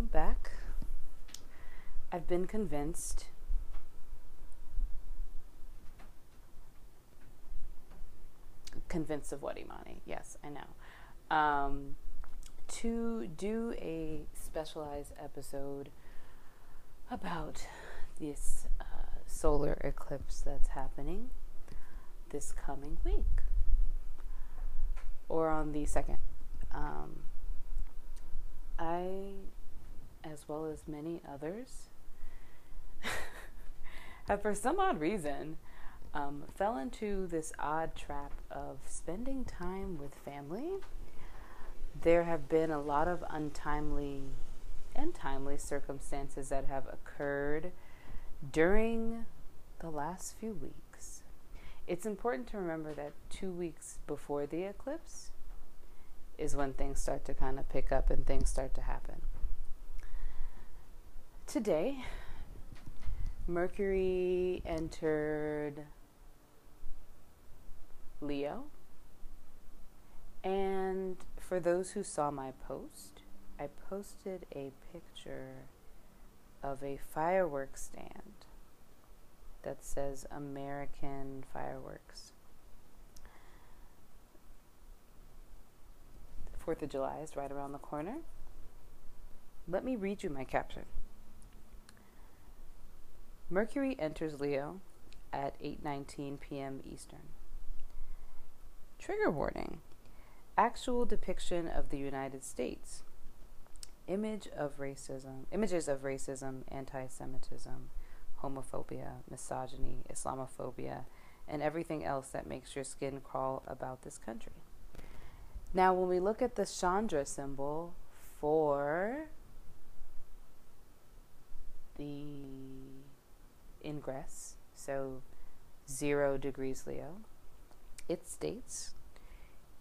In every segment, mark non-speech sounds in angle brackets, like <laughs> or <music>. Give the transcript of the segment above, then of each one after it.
back. I've been convinced convinced of what Imani. Yes, I know. Um, to do a specialized episode about this uh, solar eclipse that's happening this coming week or on the second. Um, I, as well as many others, <laughs> have for some odd reason um, fell into this odd trap of spending time with family. There have been a lot of untimely and timely circumstances that have occurred during the last few weeks. It's important to remember that two weeks before the eclipse is when things start to kind of pick up and things start to happen. Today, Mercury entered Leo. And for those who saw my post, I posted a picture of a fireworks stand that says American Fireworks. 4th of July is right around the corner. Let me read you my caption. Mercury enters Leo at 8:19 p.m. Eastern. Trigger warning. Actual depiction of the United States. Image of racism, images of racism, anti-Semitism, homophobia, misogyny, Islamophobia, and everything else that makes your skin crawl about this country. Now, when we look at the Chandra symbol for the ingress, so zero degrees Leo, it states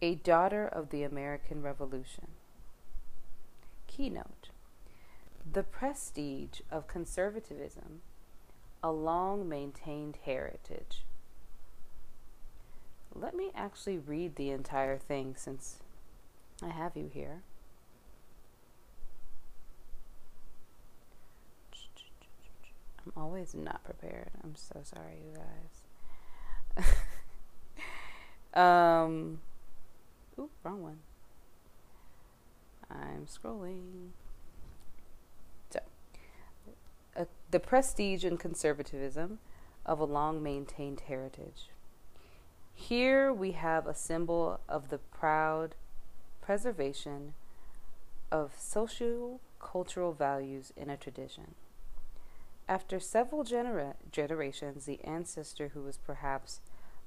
a daughter of the American Revolution. Keynote The prestige of conservatism a long maintained heritage. Let me actually read the entire thing since I have you here. I'm always not prepared. I'm so sorry, you guys. <laughs> um, ooh, wrong one. I'm scrolling So, the prestige and conservatism of a long maintained heritage. Here we have a symbol of the proud preservation of social cultural values in a tradition. After several genera- generations, the ancestor who was perhaps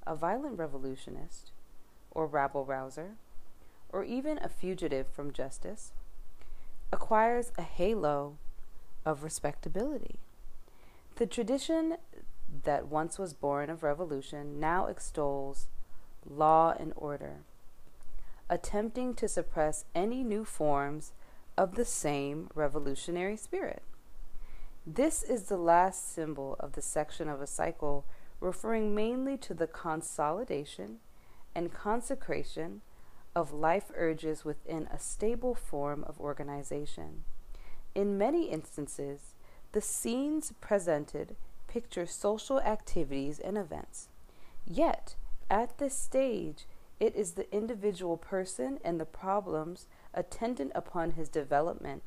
a violent revolutionist, or rabble rouser, or even a fugitive from justice, acquires a halo of respectability. The tradition that once was born of revolution now extols law and order, attempting to suppress any new forms of the same revolutionary spirit. This is the last symbol of the section of a cycle referring mainly to the consolidation and consecration of life urges within a stable form of organization. In many instances, the scenes presented picture social activities and events. Yet, at this stage, it is the individual person and the problems attendant upon his development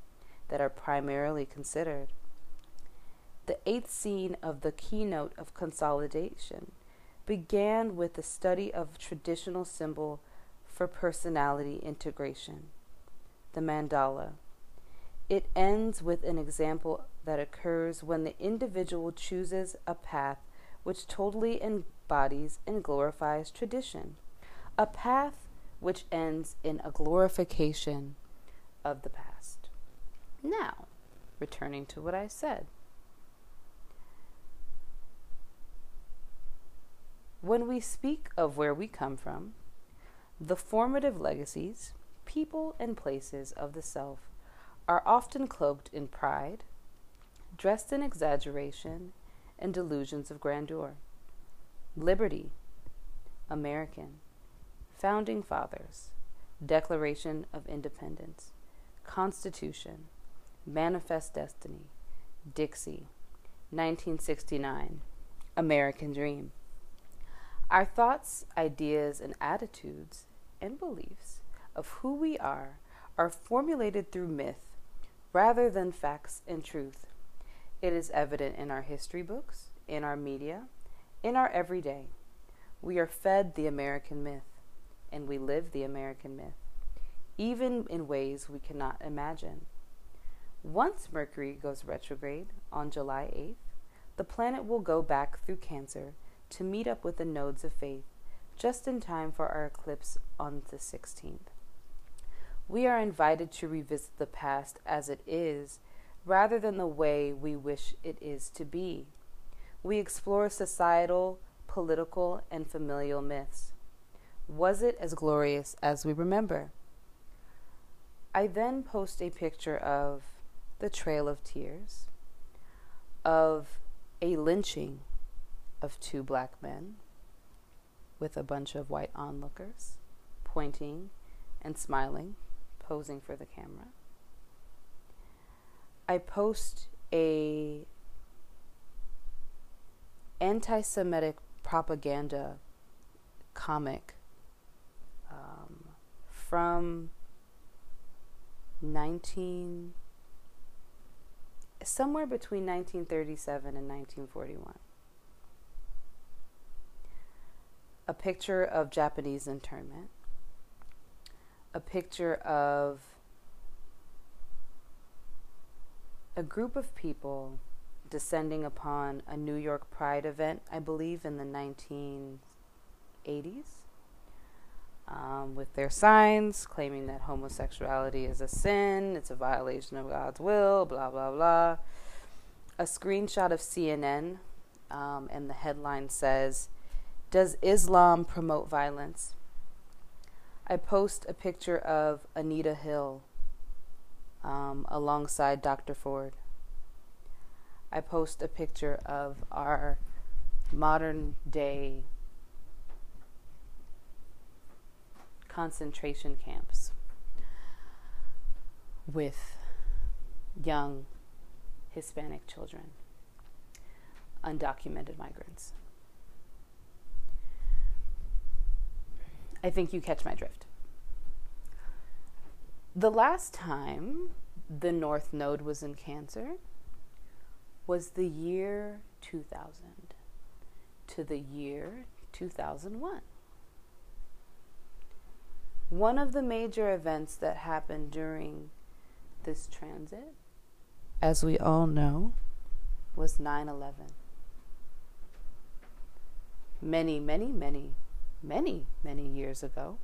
that are primarily considered. The eighth scene of the keynote of consolidation began with the study of traditional symbol for personality integration, the mandala. It ends with an example that occurs when the individual chooses a path which totally embodies and glorifies tradition, a path which ends in a glorification of the past. Now, returning to what I said. When we speak of where we come from, the formative legacies, people, and places of the self are often cloaked in pride, dressed in exaggeration and delusions of grandeur. Liberty, American, Founding Fathers, Declaration of Independence, Constitution, Manifest Destiny, Dixie, 1969, American Dream. Our thoughts, ideas, and attitudes and beliefs of who we are are formulated through myth rather than facts and truth. It is evident in our history books, in our media, in our everyday. We are fed the American myth, and we live the American myth, even in ways we cannot imagine. Once Mercury goes retrograde on July 8th, the planet will go back through Cancer to meet up with the nodes of fate just in time for our eclipse on the 16th. We are invited to revisit the past as it is rather than the way we wish it is to be. We explore societal, political, and familial myths. Was it as glorious as we remember? I then post a picture of the Trail of Tears, of a lynching of two black men with a bunch of white onlookers pointing and smiling, posing for the camera. I post a anti-Semitic propaganda comic um, from 19 somewhere between 1937 and 1941 a picture of Japanese internment a picture of a group of people descending upon a New York Pride event, I believe in the 1980s, um, with their signs claiming that homosexuality is a sin, it's a violation of God's will, blah, blah, blah. A screenshot of CNN, um, and the headline says, Does Islam promote violence? I post a picture of Anita Hill um, alongside Dr. Ford. I post a picture of our modern day concentration camps with young Hispanic children, undocumented migrants. I think you catch my drift. The last time the North Node was in Cancer was the year 2000 to the year 2001. One of the major events that happened during this transit, as we all know, was 9 11. Many, many, many, many, many years ago,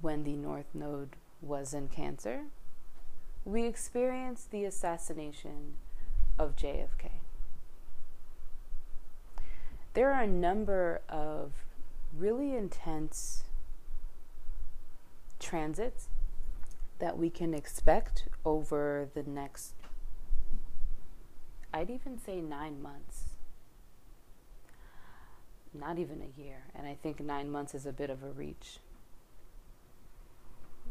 when the North Node was in Cancer, we experienced the assassination of JFK. There are a number of really intense transits that we can expect over the next, I'd even say nine months. Not even a year. And I think nine months is a bit of a reach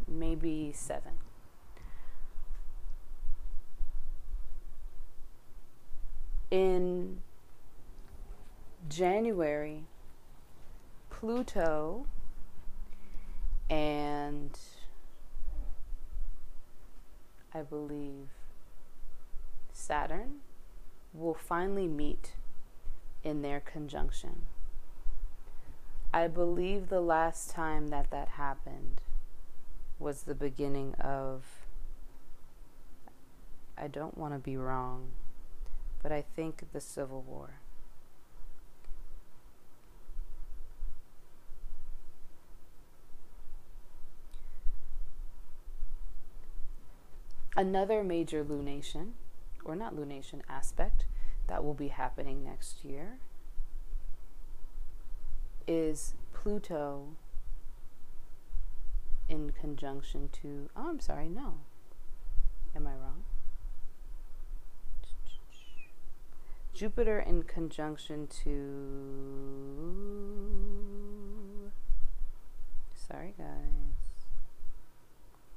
maybe seven. In January, Pluto and I believe Saturn will finally meet in their conjunction. I believe the last time that that happened was the beginning of, I don't want to be wrong, but I think the Civil War. Another major lunation, or not lunation aspect, that will be happening next year is Pluto in conjunction to. Oh, I'm sorry, no. Am I wrong? Jupiter in conjunction to. Sorry, guys.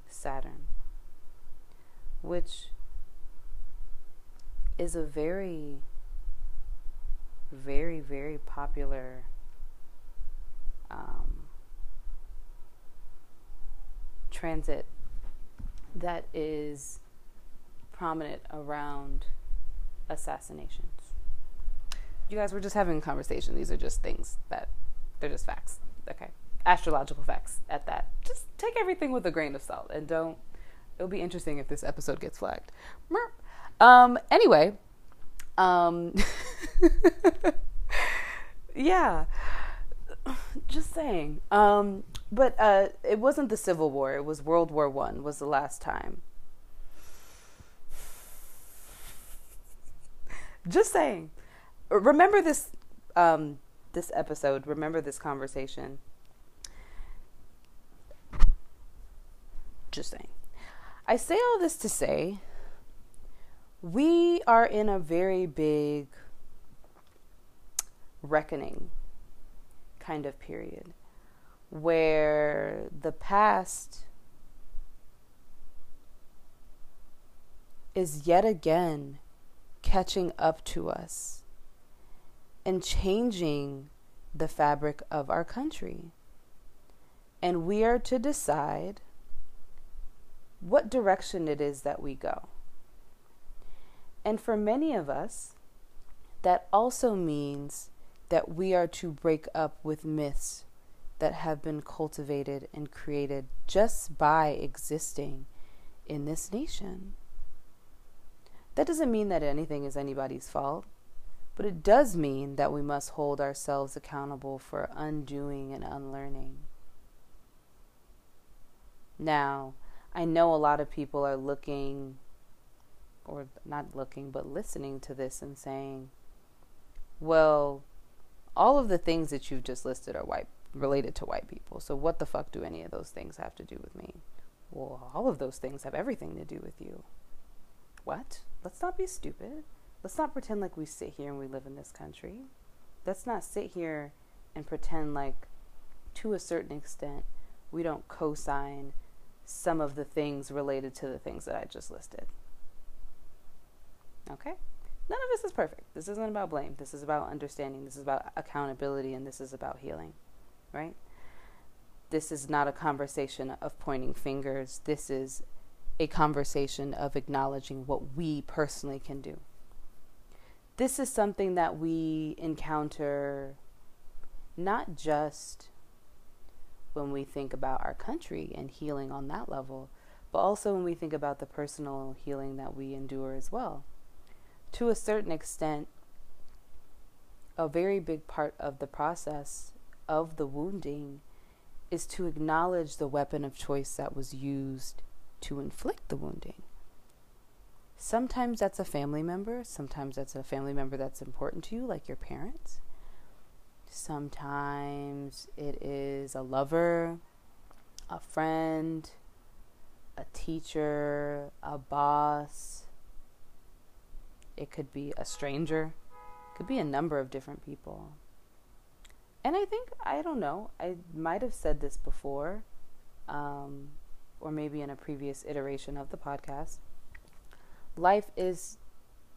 Saturn. Which is a very, very, very popular um, transit that is prominent around assassinations. You guys were just having a conversation. These are just things that they're just facts. Okay. Astrological facts at that. Just take everything with a grain of salt and don't. It'll be interesting if this episode gets flagged. Um, anyway, um, <laughs> yeah, <sighs> just saying. Um, but uh, it wasn't the Civil War. It was World War One. Was the last time. Just saying. Remember this. Um, this episode. Remember this conversation. Just saying. I say all this to say we are in a very big reckoning kind of period where the past is yet again catching up to us and changing the fabric of our country. And we are to decide what direction it is that we go. And for many of us, that also means that we are to break up with myths that have been cultivated and created just by existing in this nation. That doesn't mean that anything is anybody's fault, but it does mean that we must hold ourselves accountable for undoing and unlearning. Now, I know a lot of people are looking or not looking, but listening to this and saying, well, all of the things that you've just listed are white related to white people. So what the fuck do any of those things have to do with me? Well, all of those things have everything to do with you. What? Let's not be stupid. Let's not pretend like we sit here and we live in this country. Let's not sit here and pretend like to a certain extent we don't co-sign some of the things related to the things that I just listed. Okay? None of this is perfect. This isn't about blame. This is about understanding. This is about accountability and this is about healing. Right? This is not a conversation of pointing fingers. This is a conversation of acknowledging what we personally can do. This is something that we encounter not just when we think about our country and healing on that level, but also when we think about the personal healing that we endure as well to a certain extent, a very big part of the process of the wounding is to acknowledge the weapon of choice that was used to inflict the wounding. Sometimes that's a family member, sometimes that's a family member that's important to you, like your parents. Sometimes it is a lover, a friend, a teacher, a boss, it could be a stranger, it could be a number of different people. And I think, I don't know, I might have said this before, um, or maybe in a previous iteration of the podcast. Life is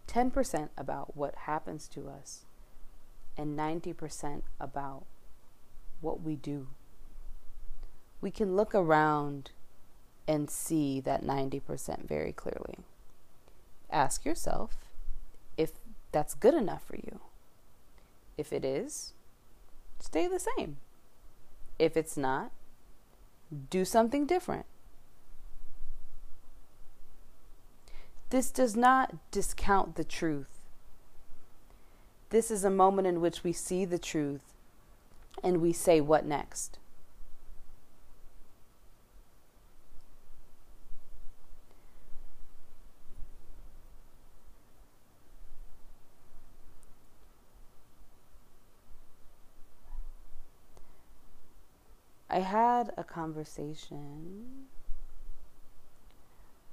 10% about what happens to us and 90% about what we do. We can look around and see that 90% very clearly. Ask yourself that's good enough for you. If it is, stay the same. If it's not, do something different. This does not discount the truth. This is a moment in which we see the truth and we say, What next? I had a conversation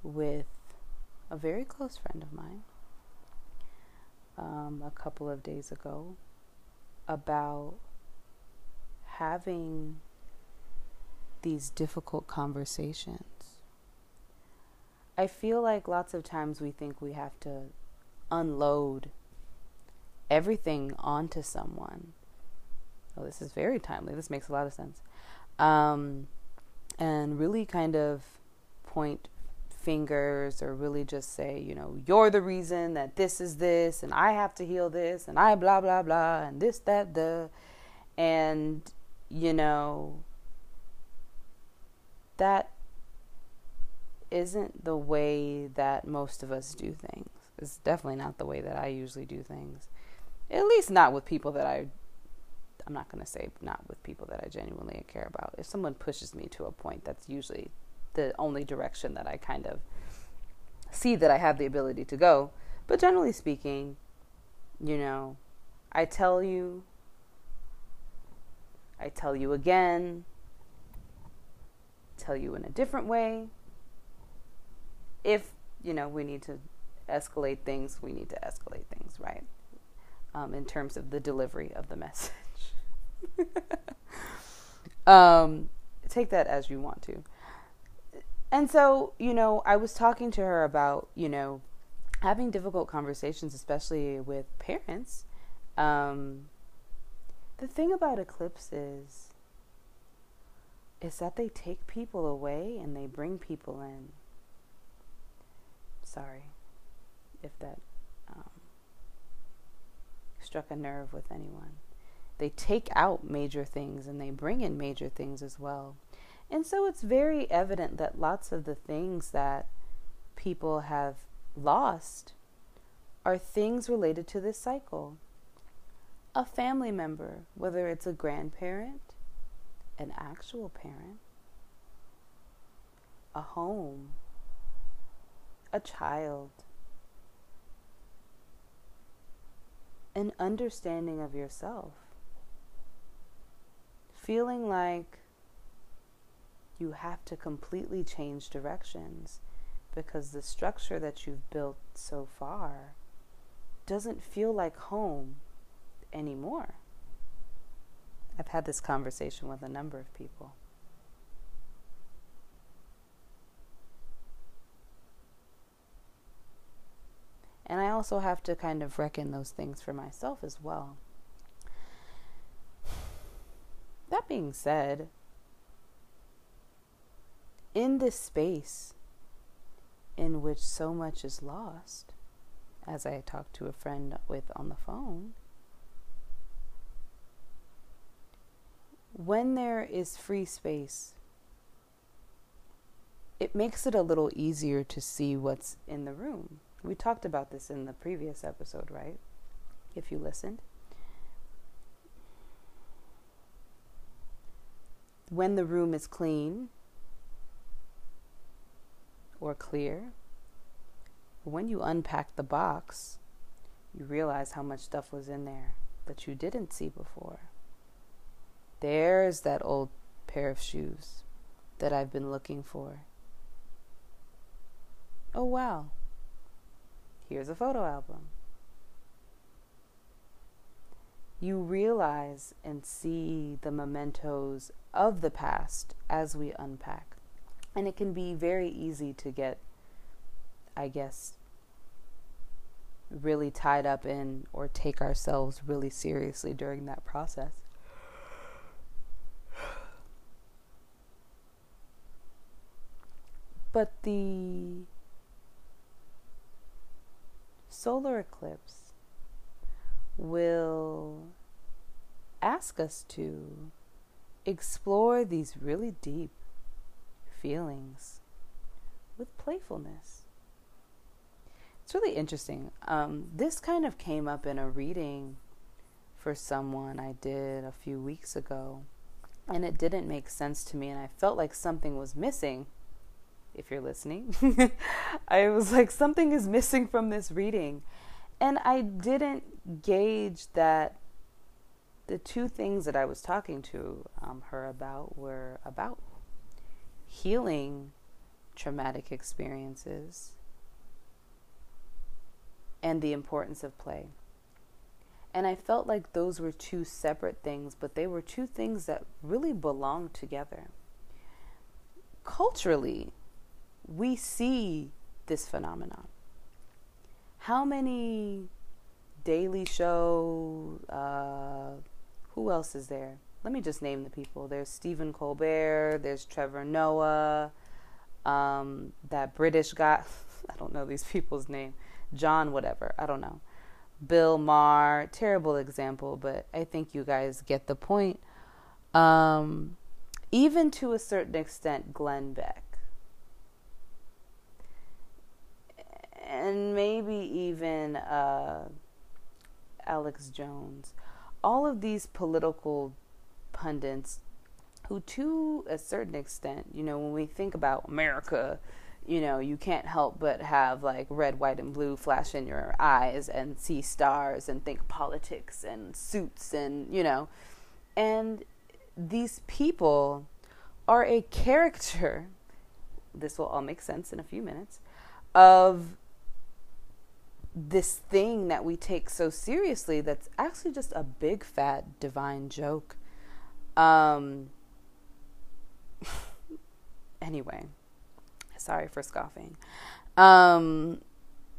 with a very close friend of mine um, a couple of days ago about having these difficult conversations. I feel like lots of times we think we have to unload everything onto someone. Oh, this is very timely. This makes a lot of sense. Um, and really kind of point fingers or really just say, you know, you're the reason that this is this and I have to heal this and I blah, blah, blah and this, that, the. And, you know, that isn't the way that most of us do things. It's definitely not the way that I usually do things. At least not with people that I I'm not going to say not with people that I genuinely care about. If someone pushes me to a point, that's usually the only direction that I kind of see that I have the ability to go. But generally speaking, you know, I tell you, I tell you again, tell you in a different way. If, you know, we need to escalate things, we need to escalate things, right? Um, in terms of the delivery of the message. <laughs> um, take that as you want to. And so, you know, I was talking to her about, you know, having difficult conversations, especially with parents. Um, the thing about eclipses is that they take people away and they bring people in. Sorry if that um, struck a nerve with anyone they take out major things and they bring in major things as well. And so it's very evident that lots of the things that people have lost are things related to this cycle. A family member, whether it's a grandparent, an actual parent, a home, a child, an understanding of yourself feeling like you have to completely change directions because the structure that you've built so far doesn't feel like home anymore. I've had this conversation with a number of people. And I also have to kind of reckon those things for myself as well. That being said, in this space in which so much is lost, as I talked to a friend with on the phone, when there is free space, it makes it a little easier to see what's in the room. We talked about this in the previous episode, right? If you listened. When the room is clean or clear, when you unpack the box, you realize how much stuff was in there that you didn't see before. There's that old pair of shoes that I've been looking for. Oh, wow. Here's a photo album. You realize and see the mementos of the past as we unpack. And it can be very easy to get, I guess, really tied up in or take ourselves really seriously during that process. But the solar eclipse will ask us to explore these really deep feelings with playfulness. It's really interesting. Um, this kind of came up in a reading for someone I did a few weeks ago, and it didn't make sense to me, and I felt like something was missing. If you're listening, <laughs> I was like, something is missing from this reading. And I didn't gauge that the two things that I was talking to um, her about were about healing traumatic experiences and the importance of play. And I felt like those were two separate things, but they were two things that really belong together. Culturally, we see this phenomenon. how many Daily Show, uh, who else is there? Let me just name the people. There's Stephen Colbert, there's Trevor Noah, um, that British guy, <laughs> I don't know these people's name, John, whatever, I don't know. Bill Maher, terrible example, but I think you guys get the point. Um, even to a certain extent, Glenn Beck. And maybe even uh, Alex Jones. All of these political pundits who, to a certain extent, you know, when we think about America, you know, you can't help but have like red, white, and blue flash in your eyes and see stars and think politics and suits and, you know, and these people are a <laughs> character. This will all make sense in a few minutes of this thing that we take so seriously that's actually just a big fat divine joke. Um, <laughs> anyway, sorry for scoffing. Um,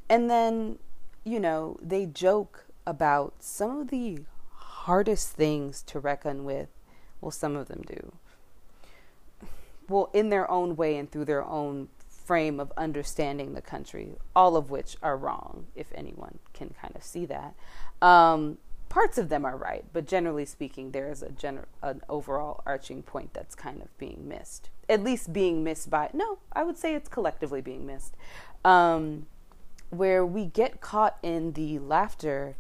and then, you know, they joke about some of the hardest things to reckon with. Well, some of them do. Well, in their own way and through their own frame of understanding the country, all of which are wrong, if anyone can kind of see that. Um, parts of them are right, but generally speaking, there is a gener- an overall arching point that's kind of being missed. At least being missed by, no, I would say it's collectively being missed. Um, where we get caught in the laughter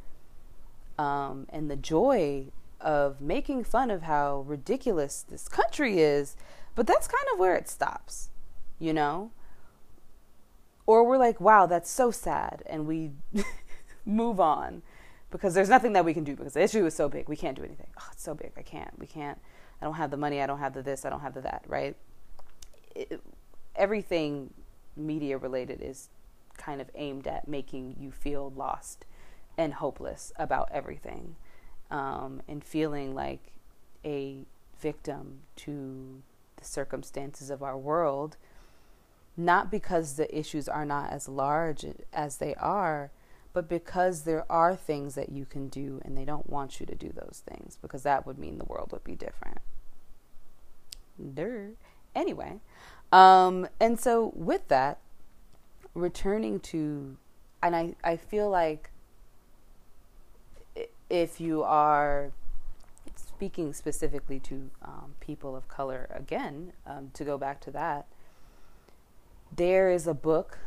um, and the joy of making fun of how ridiculous this country is, but that's kind of where it stops, you know? Or we're like, wow, that's so sad, and we <laughs> move on because there's nothing that we can do because the issue is so big. We can't do anything. Oh, it's so big. I can't. We can't. I don't have the money. I don't have the this. I don't have the that. Right? It, everything media related is kind of aimed at making you feel lost and hopeless about everything um, and feeling like a victim to the circumstances of our world not because the issues are not as large as they are, but because there are things that you can do and they don't want you to do those things because that would mean the world would be different. Duh. Anyway, um, and so with that, returning to, and I, I feel like if you are speaking specifically to um, people of color again, um, to go back to that, there is a book.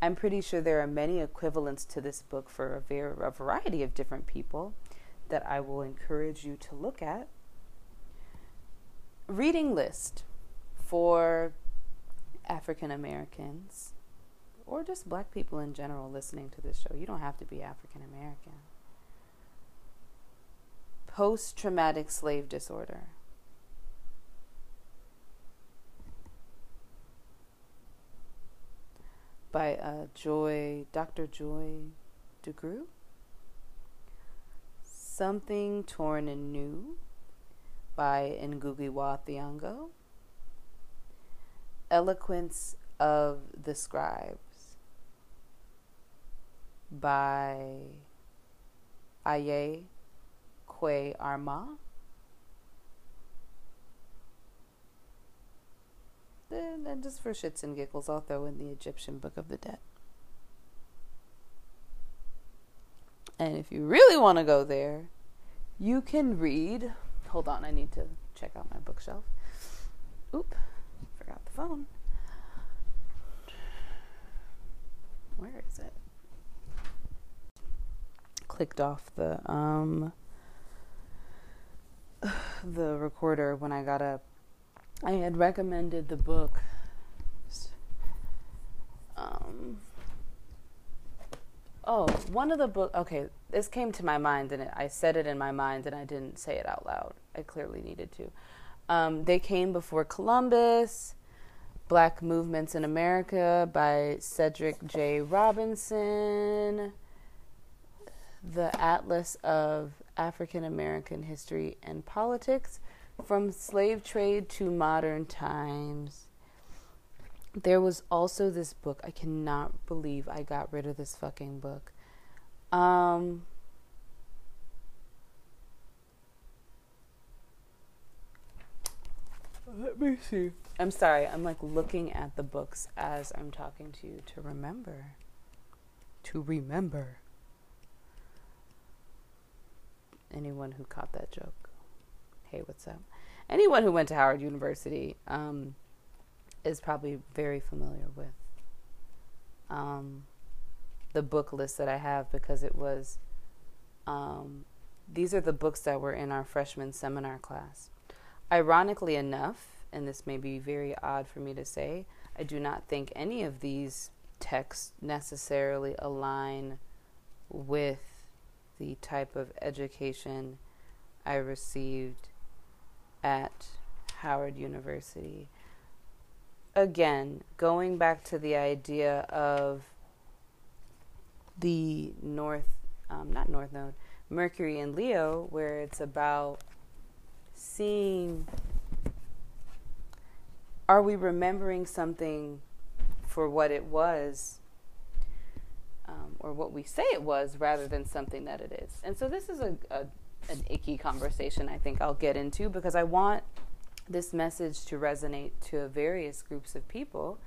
I'm pretty sure there are many equivalents to this book for a, ver- a variety of different people that I will encourage you to look at. Reading list for African Americans or just black people in general listening to this show. You don't have to be African American. Post traumatic slave disorder. By uh, Joy, Dr. Joy DeGruy. Something Torn and New by Ngugi wa Thiong'o. Eloquence of the Scribes by Ayi Kwei Armah. And just for shits and giggles, I'll throw in the Egyptian Book of the Dead. And if you really want to go there, you can read. Hold on, I need to check out my bookshelf. Oop, forgot the phone. Where is it? Clicked off the um <sighs> the recorder when I got up I had recommended the book. Um, oh, one of the book. Okay, this came to my mind, and it, I said it in my mind, and I didn't say it out loud. I clearly needed to. Um, they came before Columbus. Black Movements in America by Cedric J. Robinson. The Atlas of African American History and Politics from slave trade to modern times. there was also this book. I cannot believe I got rid of this fucking book. Um, let me see. I'm sorry. I'm like looking at the books as I'm talking to you to remember. To remember. Anyone who caught that joke. Hey, what's up? Anyone who went to Howard University, um, is probably very familiar with um, the book list that I have because it was um, these are the books that were in our freshman seminar class. Ironically enough, and this may be very odd for me to say, I do not think any of these texts necessarily align with the type of education I received at Howard University again, going back to the idea of the North, um, not North Node, Mercury and Leo, where it's about seeing are we remembering something for what it was um, or what we say it was rather than something that it is. And so this is a, a an icky conversation I think I'll get into because I want this message to resonate to various groups of people,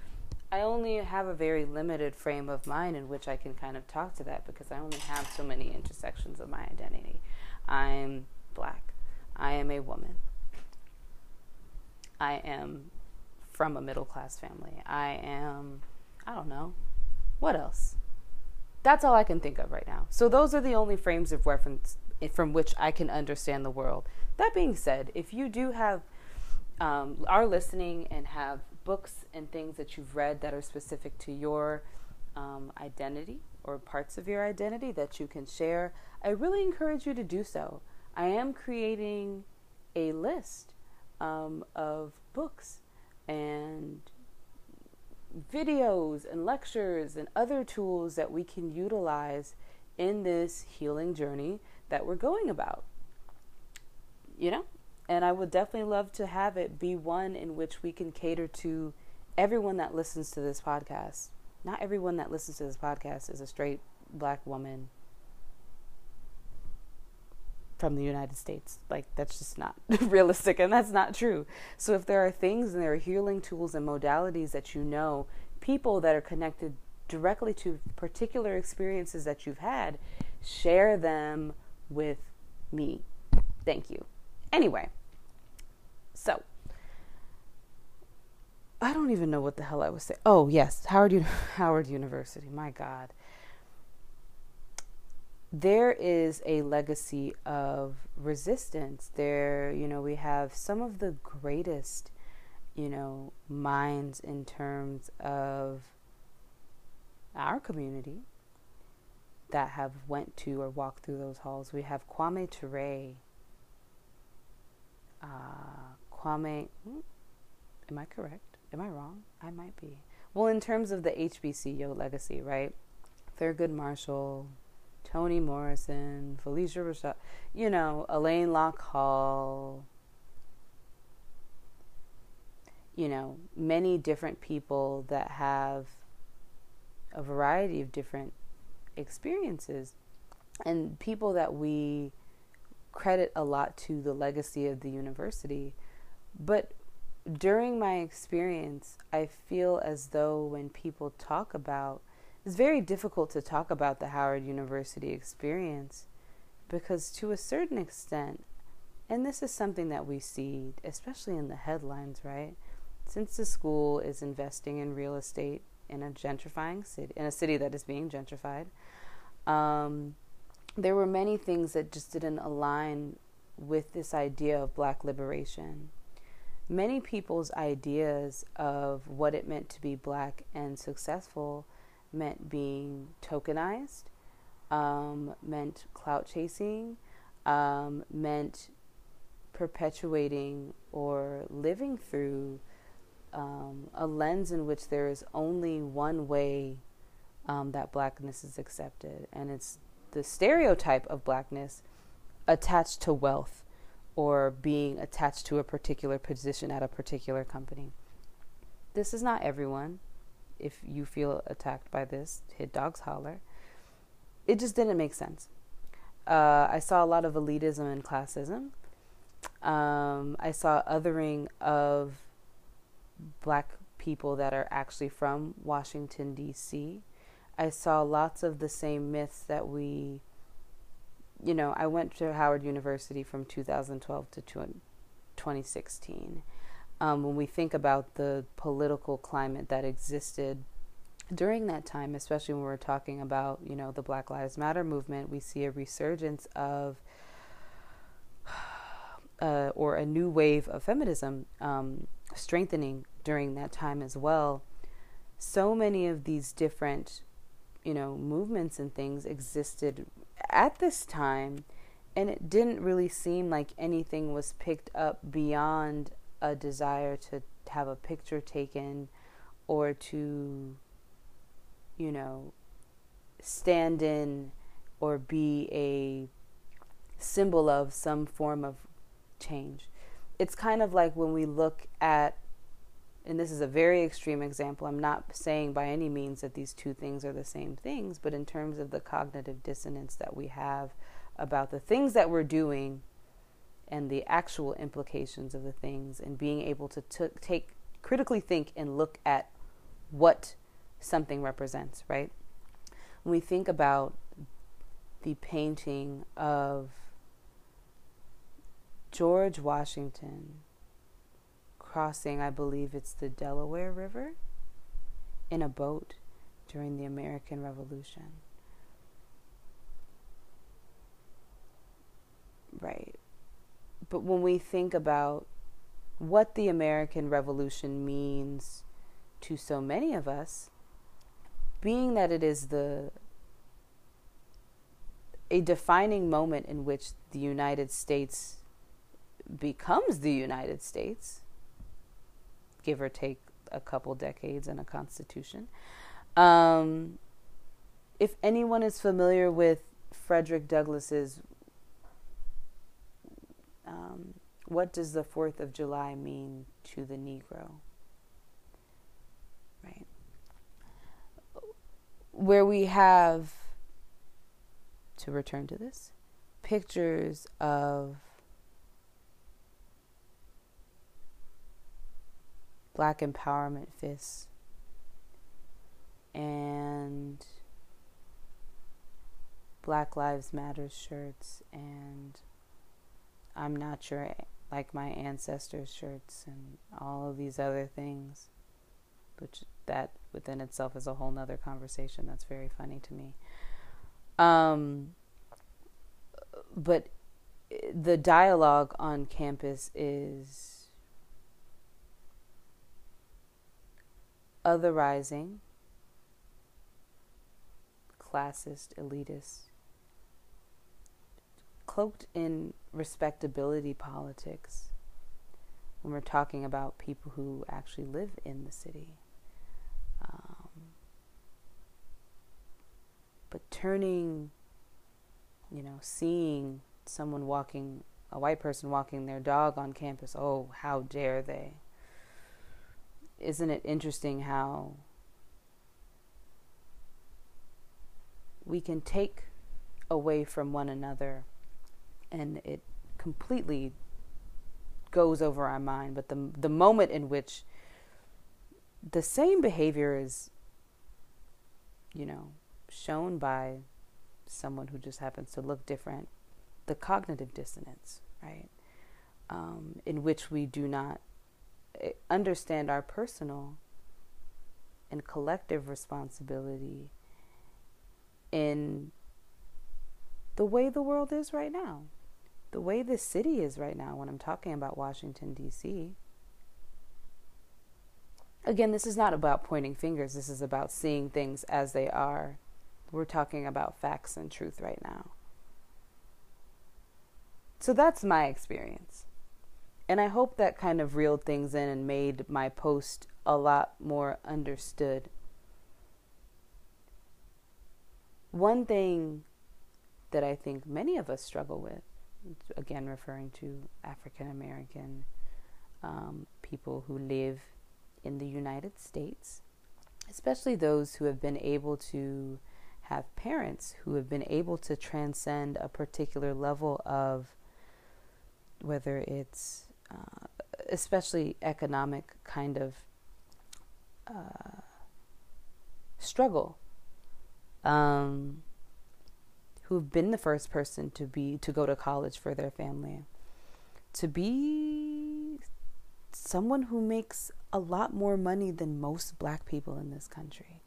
I only have a very limited frame of mind in which I can kind of talk to that because I only have so many intersections of my identity. I'm black. I am a woman. I am from a middle class family. I am, I don't know, what else? That's all I can think of right now. So those are the only frames of reference from which I can understand the world. That being said, if you do have um, are listening and have books and things that you've read that are specific to your um, identity or parts of your identity that you can share, I really encourage you to do so. I am creating a list um, of books and videos and lectures and other tools that we can utilize in this healing journey that we're going about. You know? And I would definitely love to have it be one in which we can cater to everyone that listens to this podcast. Not everyone that listens to this podcast is a straight black woman from the United States. Like, that's just not <laughs> realistic and that's not true. So, if there are things and there are healing tools and modalities that you know, people that are connected directly to particular experiences that you've had, share them with me. Thank you. Anyway, so I don't even know what the hell I was saying. Oh yes, Howard <laughs> Howard University. My God, there is a legacy of resistance. There, you know, we have some of the greatest, you know, minds in terms of our community that have went to or walked through those halls. We have Kwame Ture uh, Kwame, hmm, am I correct? Am I wrong? I might be. Well, in terms of the HBCU legacy, right? Thurgood Marshall, Toni Morrison, Phylicia Rashad, you know, Alain Locke Hall, you know, many different people that have a variety of different experiences and people that we credit a lot to the legacy of the university. But during my experience, I feel as though when people talk about it's very difficult to talk about the Howard University experience because, to a certain extent, and this is something that we see, especially in the headlines, right? Since the school is investing in real estate in a gentrifying city, in a city that is being gentrified, um, there were many things that just didn't align with this idea of black liberation. Many people's ideas of what it meant to be black and successful meant being tokenized, um, meant clout chasing, um, meant perpetuating or living through um, a lens in which there is only one way um, that blackness is accepted, and it's the stereotype of blackness attached to wealth or being attached to a particular position at a particular company. this is not everyone. If you feel attacked by this, hit dogs holler. It just didn't make sense. Uh, I saw a lot of elitism and classism. Um, I saw othering of black people that are actually from Washington, D.C. I saw lots of the same myths that we, you know, I went to Howard University from 2012 to 2016. Um, when we think about the political climate that existed during that time, especially when we're talking about, you know, the Black Lives Matter movement, we see a resurgence of <sighs> uh, or a new wave of feminism um, strengthening during that time as well. So many of these different, you know, movements and things existed at this time, and it didn't really seem like anything was picked up beyond a desire to have a picture taken or to you know, stand in or be a symbol of some form of change. It's kind of like when we look at, and this is a very extreme example, I'm not saying by any means that these two things are the same things, but in terms of the cognitive dissonance that we have about the things that we're doing and the actual implications of the things, and being able to t- take critically think and look at what something represents, right? When we think about the painting of George Washington crossing, I believe it's the Delaware River, in a boat during the American Revolution. Right. But when we think about what the American Revolution means to so many of us, being that it is the a defining moment in which the United States becomes the United States, give or take a couple decades and a constitution. Um, if anyone is familiar with Frederick Douglass's um, What Does the Fourth of July Mean to the Negro? Right. where we have, to return to this, pictures of black empowerment fists. And Black Lives Matter shirts and I'm not sure like my ancestors shirts and all of these other things which that within itself is a whole nother conversation that's very funny to me. Um, but the dialogue on campus is otherizing classist elitist cloaked in respectability politics when we're talking about people who actually live in the city um, But turning, you know, seeing someone walking, a white person walking their dog on campus, oh, how dare they? Isn't it interesting how we can take away from one another and it completely goes over our mind but the the moment in which the same behavior is you know shown by someone who just happens to look different, the cognitive dissonance, right? Um, in which we do not understand our personal and collective responsibility in the way the world is right now, the way this city is right now when I'm talking about Washington, D.C. Again, this is not about pointing fingers, this is about seeing things as they are we're talking about facts and truth right now. So that's my experience. And I hope that kind of reeled things in and made my post a lot more understood. One thing that I think many of us struggle with, again, referring to African American um, people who live in the United States, especially those who have been able to have parents who have been able to transcend a particular level of whether it's uh, especially economic kind of uh, struggle um, who've been the first person to be to go to college for their family. To be someone who makes a lot more money than most black people in this country.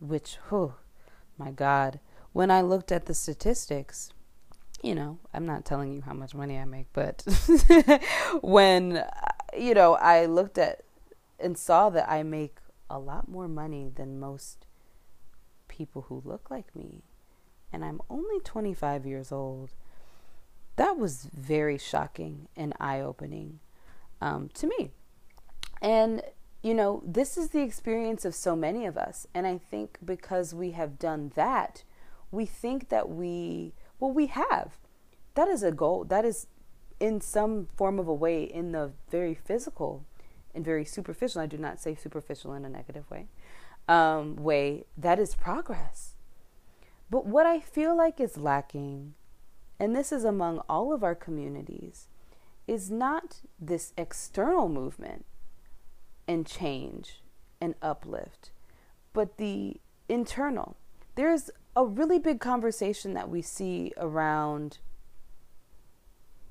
Which oh my god. When i looked at the statistics you know i'm not telling you how much money i make but <laughs> when you know i looked at and saw that i make a lot more money than most people who look like me and i'm only 25 years old that was very shocking and eye-opening um, to me and you know, this is the experience of so many of us. And I think because we have done that, we think that we, well, we have. That is a goal. That is in some form of a way in the very physical and very superficial. I do not say superficial in a negative way. Um, way that is progress. But what I feel like is lacking, and this is among all of our communities, is not this external movement and change and uplift, but the internal. There's a really big conversation that we see around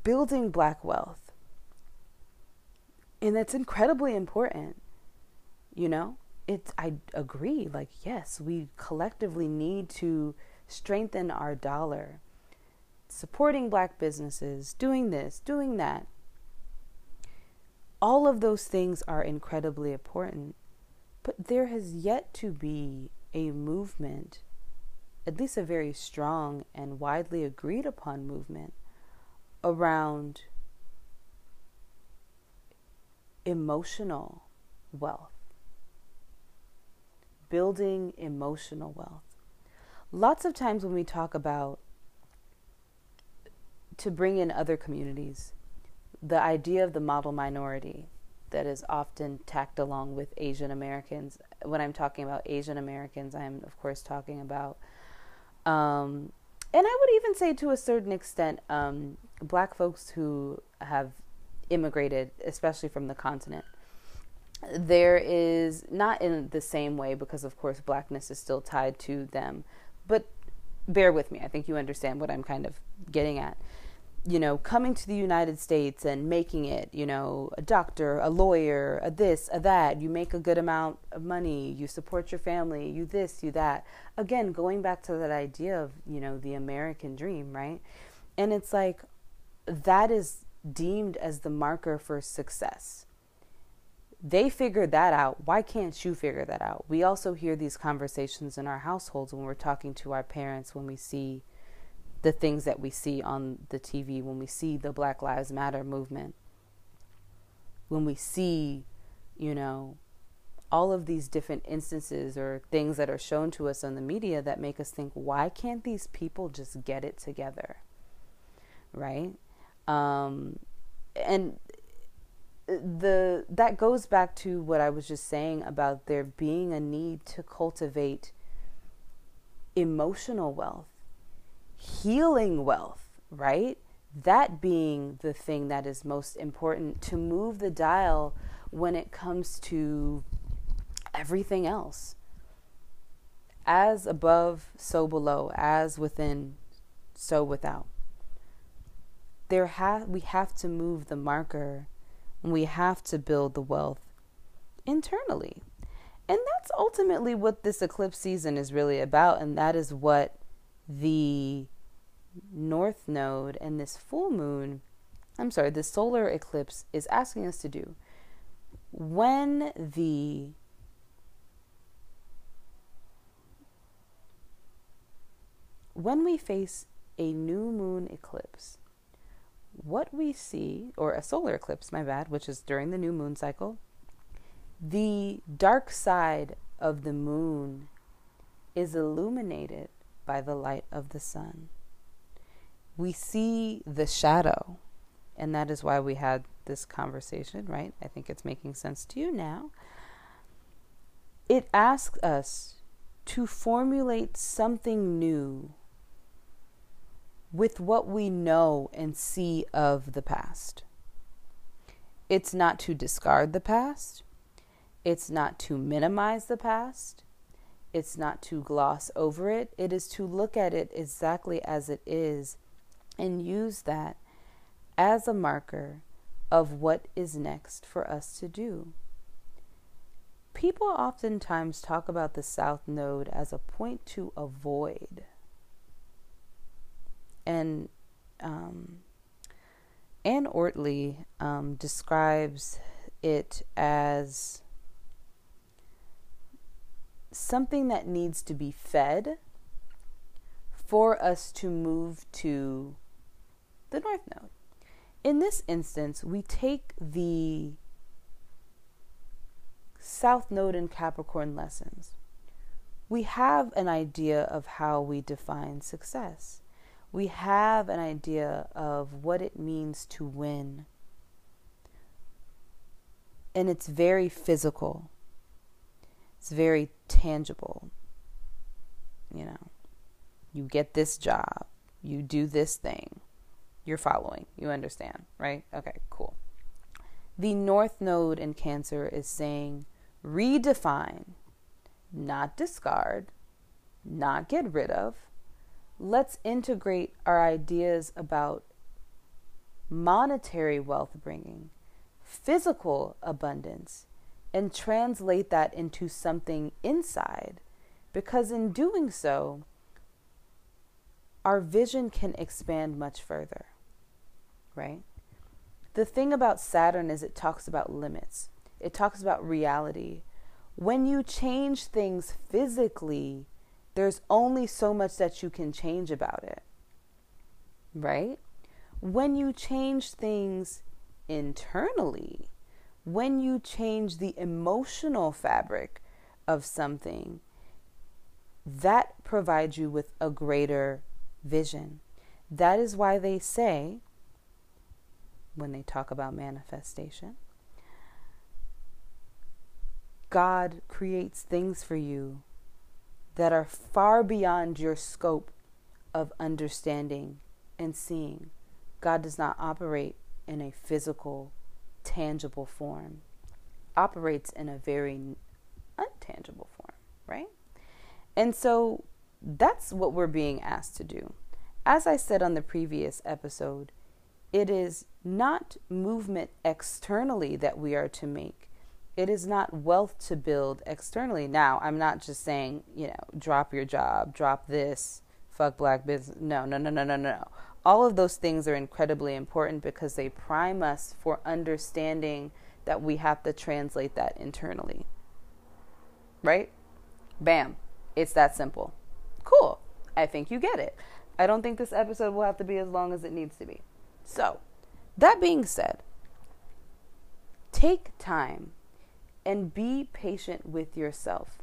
building black wealth. And that's incredibly important. You know, it's, I agree. Like, yes, we collectively need to strengthen our dollar, supporting black businesses, doing this, doing that all of those things are incredibly important. But there has yet to be a movement, at least a very strong and widely agreed upon movement, around emotional wealth, building emotional wealth. Lots of times when we talk about to bring in other communities, the idea of the model minority that is often tacked along with Asian Americans. When I'm talking about Asian Americans, I'm of course talking about, um, and I would even say to a certain extent, um, black folks who have immigrated, especially from the continent. There is not in the same way because, of course, blackness is still tied to them, but bear with me. I think you understand what I'm kind of getting at you know, coming to the United States and making it, you know, a doctor, a lawyer, a this, a that, you make a good amount of money, you support your family, you this, you that. Again, going back to that idea of, you know, the American dream, right? And it's like that is deemed as the marker for success. They figured that out. Why can't you figure that out? We also hear these conversations in our households when we're talking to our parents when we see the things that we see on the TV, when we see the Black Lives Matter movement, when we see, you know, all of these different instances or things that are shown to us on the media that make us think, why can't these people just get it together? Right? Um, and the that goes back to what I was just saying about there being a need to cultivate emotional wealth healing wealth, right? That being the thing that is most important to move the dial when it comes to everything else. As above, so below, as within, so without. There ha- we have to move the marker and we have to build the wealth internally. And that's ultimately what this eclipse season is really about. And that is what the north node and this full moon, I'm sorry, the solar eclipse is asking us to do. When the when we face a new moon eclipse, what we see, or a solar eclipse, my bad, which is during the new moon cycle, the dark side of the moon is illuminated by the light of the sun. We see the shadow, and that is why we had this conversation, right? I think it's making sense to you now. It asks us to formulate something new with what we know and see of the past. It's not to discard the past. It's not to minimize the past. It's not to gloss over it. It is to look at it exactly as it is and use that as a marker of what is next for us to do. People oftentimes talk about the South Node as a point to avoid. And um, Anne Ortelee um, describes it as something that needs to be fed for us to move to the North Node. In this instance, we take the South Node in Capricorn lessons. We have an idea of how we define success. We have an idea of what it means to win. And it's very physical, it's very tangible. You know, you get this job, you do this thing, you're following, you understand, right? Okay, cool. The North Node in Cancer is saying redefine, not discard, not get rid of. Let's integrate our ideas about monetary wealth bringing, physical abundance, and translate that into something inside. Because in doing so, our vision can expand much further, right? The thing about Saturn is it talks about limits, it talks about reality. When you change things physically, there's only so much that you can change about it, right? When you change things internally, when you change the emotional fabric of something, that provides you with a greater vision. That is why they say, when they talk about manifestation, God creates things for you that are far beyond your scope of understanding and seeing. God does not operate in a physical, tangible form, operates in a very untangible form, right? And so that's what we're being asked to do. As I said on the previous episode, it is not movement externally that we are to make. It is not wealth to build externally. Now, I'm not just saying, you know, drop your job, drop this, fuck black business. No, no, no, no, no, no. All of those things are incredibly important because they prime us for understanding that we have to translate that internally. Right? Bam. It's that simple. Cool. I think you get it. I don't think this episode will have to be as long as it needs to be. So, that being said, take time and be patient with yourself.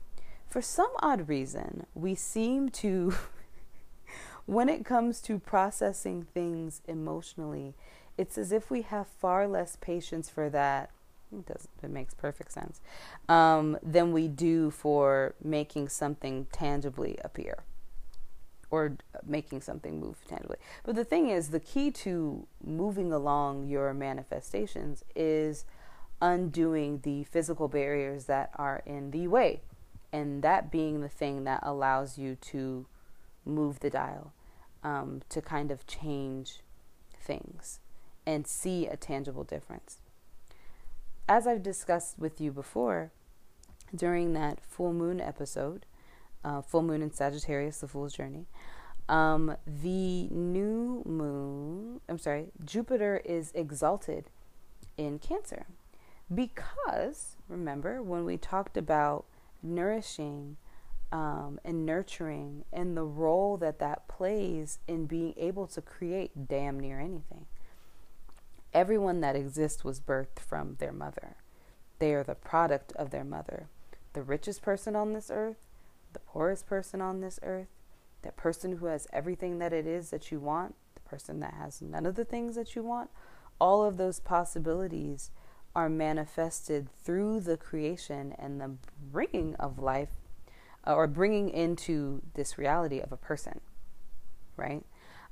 For some odd reason, we seem to, <laughs> when it comes to processing things emotionally, it's as if we have far less patience for that. It does it makes perfect sense um, than we do for making something tangibly appear or making something move tangibly. But the thing is the key to moving along your manifestations is undoing the physical barriers that are in the way. And that being the thing that allows you to move the dial um, to kind of change things and see a tangible difference as I've discussed with you before, during that full moon episode, uh, full moon in Sagittarius, the Fool's Journey, um, the new moon, I'm sorry, Jupiter is exalted in Cancer. Because, remember, when we talked about nourishing um, and nurturing and the role that that plays in being able to create damn near anything. Everyone that exists was birthed from their mother. They are the product of their mother. The richest person on this earth, the poorest person on this earth, that person who has everything that it is that you want, the person that has none of the things that you want, all of those possibilities are manifested through the creation and the bringing of life uh, or bringing into this reality of a person, right?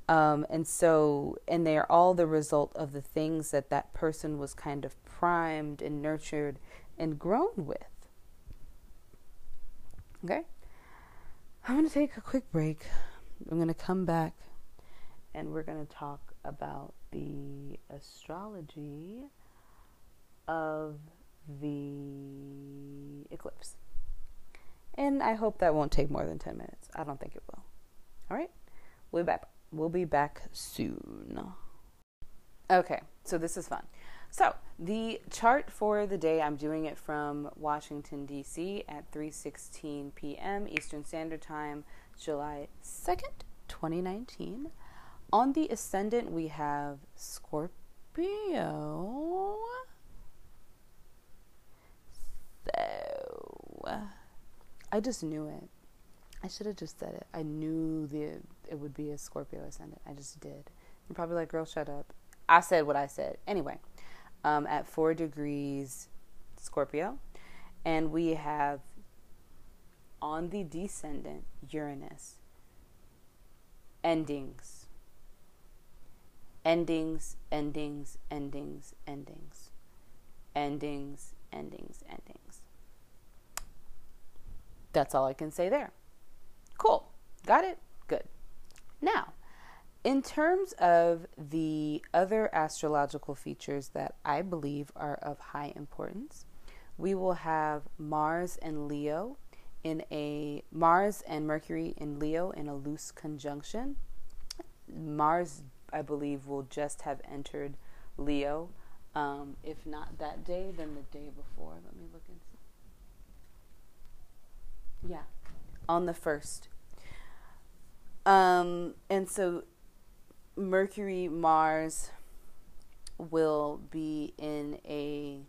Um, and so, and they are all the result of the things that that person was kind of primed and nurtured and grown with. Okay? I'm going to take a quick break. I'm going to come back and we're going to talk about the astrology of the eclipse. And I hope that won't take more than 10 minutes. I don't think it will. All right? We'll be back. We'll be back soon. Okay, so this is fun. So, the chart for the day, I'm doing it from Washington D.C. at 3:16 p.m. Eastern Standard Time, July 2nd, 2019. On the ascendant, we have Scorpio. So, I just knew it. I should have just said it. I knew the it would be a Scorpio ascendant. I just did. You're probably like, girl, shut up. I said what I said. Anyway, um, at four degrees Scorpio, and we have on the descendant Uranus endings endings, endings, endings, endings, endings, endings, endings. That's all I can say there. Cool. Got it? Good. Now, in terms of the other astrological features that I believe are of high importance, we will have Mars and Leo in a Mars and Mercury in Leo in a loose conjunction. Mars I believe, will just have entered Leo. Um, if not that day, then the day before. Let me look and see. Yeah, on the first. Um, and so Mercury, Mars will be in a.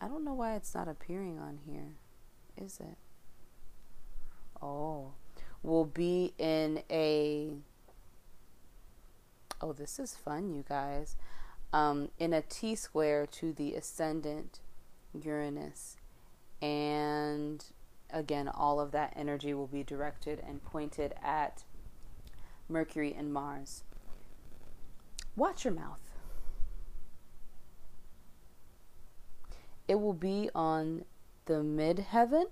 I don't know why it's not appearing on here. Is it? Oh, will be in a oh, this is fun, you guys, um, in a T square to the ascendant Uranus. And again, all of that energy will be directed and pointed at Mercury and Mars. Watch your mouth. It will be on the midheaven.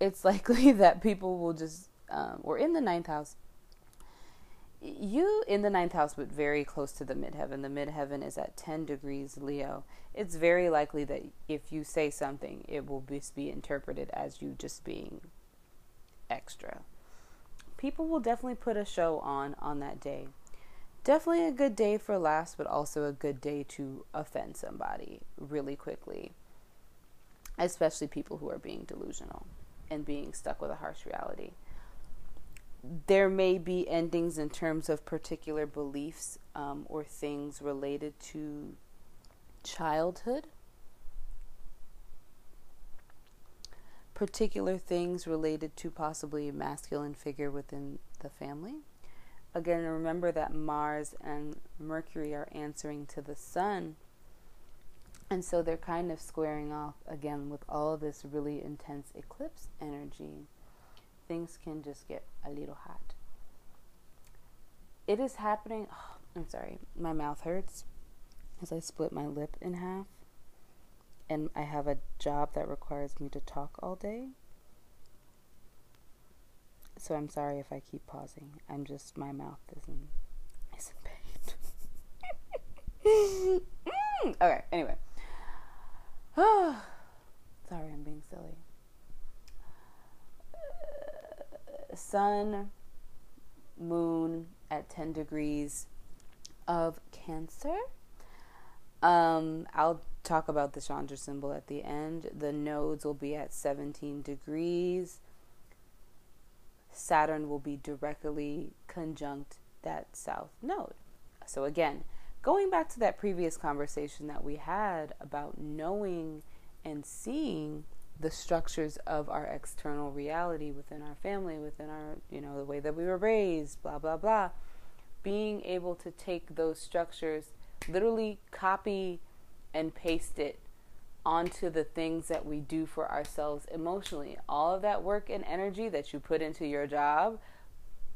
It's <laughs> likely that people will just, um, or in the ninth house, you in the ninth house, but very close to the midheaven. The midheaven is at 10 degrees Leo. It's very likely that if you say something, it will just be interpreted as you just being extra. People will definitely put a show on on that day. Definitely a good day for laughs, but also a good day to offend somebody really quickly, especially people who are being delusional and being stuck with a harsh reality there may be endings in terms of particular beliefs um, or things related to childhood, particular things related to possibly a masculine figure within the family. Again, remember that Mars and Mercury are answering to the Sun. And so they're kind of squaring off again with all this really intense eclipse energy things can just get a little hot. It is happening. Oh, I'm sorry, my mouth hurts as I split my lip in half, and I have a job that requires me to talk all day. So I'm sorry if I keep pausing. I'm just my mouth isn't is in pain. <laughs> Mm, okay. Anyway. <sighs> sorry, I'm being silly. Sun, moon at 10 degrees of Cancer. Um, I'll talk about the Chandra symbol at the end. The nodes will be at 17 degrees. Saturn will be directly conjunct that south node. So, again, going back to that previous conversation that we had about knowing and seeing the structures of our external reality within our family, within our, you know, the way that we were raised, blah, blah, blah. Being able to take those structures, literally copy and paste it onto the things that we do for ourselves emotionally. All of that work and energy that you put into your job,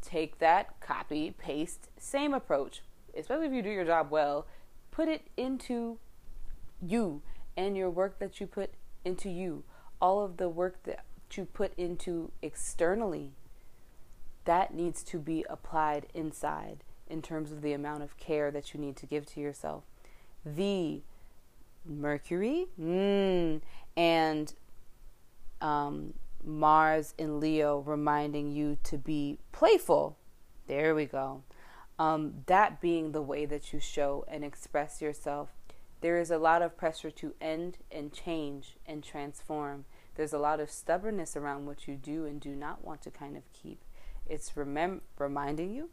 take that, copy, paste, same approach. Especially if you do your job well, put it into you and your work that you put into you. All of the work that you put into externally, that needs to be applied inside in terms of the amount of care that you need to give to yourself. The Mercury mm, and um, Mars in Leo reminding you to be playful. There we go. Um, that being the way that you show and express yourself. There is a lot of pressure to end and change and transform. There's a lot of stubbornness around what you do and do not want to kind of keep. It's remem- reminding you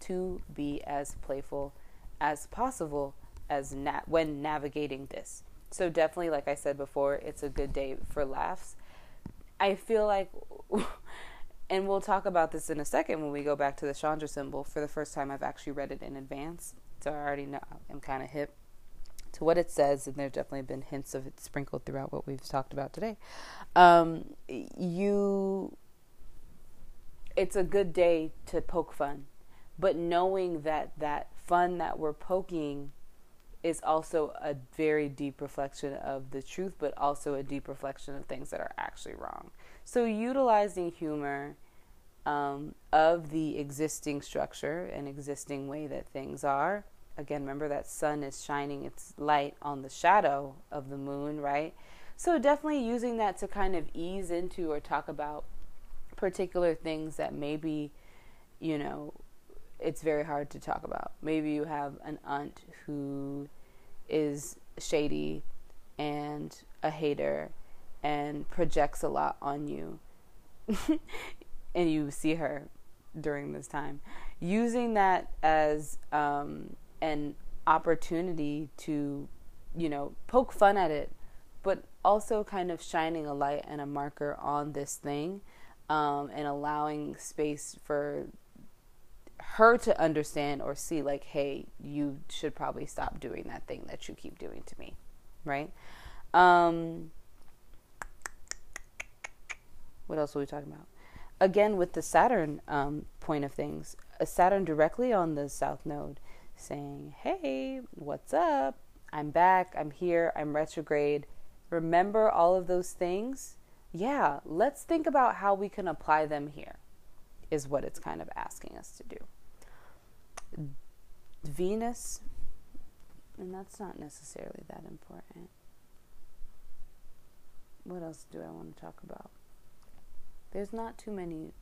to be as playful as possible as na- when navigating this. So definitely, like I said before, it's a good day for laughs. I feel like, <laughs> and we'll talk about this in a second when we go back to the Chandra symbol. For the first time, I've actually read it in advance, so I already know I'm kind of hip to what it says, and there's definitely been hints of it sprinkled throughout what we've talked about today. Um, you, it's a good day to poke fun, but knowing that that fun that we're poking is also a very deep reflection of the truth, but also a deep reflection of things that are actually wrong. So, utilizing humor um, of the existing structure and existing way that things are. Again, remember that sun is shining its light on the shadow of the moon, right? So, definitely using that to kind of ease into or talk about particular things that maybe, you know, it's very hard to talk about. Maybe you have an aunt who is shady and a hater and projects a lot on you. <laughs> and you see her during this time. Using that as um, an opportunity to, you know, poke fun at it, but also kind of shining a light and a marker on this thing um, and allowing space for her to understand or see like hey you should probably stop doing that thing that you keep doing to me right? Um what else were we talking about? Again with the saturn um, point of things a saturn directly on the south node saying hey what's up i'm back i'm here i'm retrograde remember all of those things yeah let's think about how we can apply them here is what it's kind of asking us to do. Venus, and that's not necessarily that important. What else do I want to talk about? There's not too many.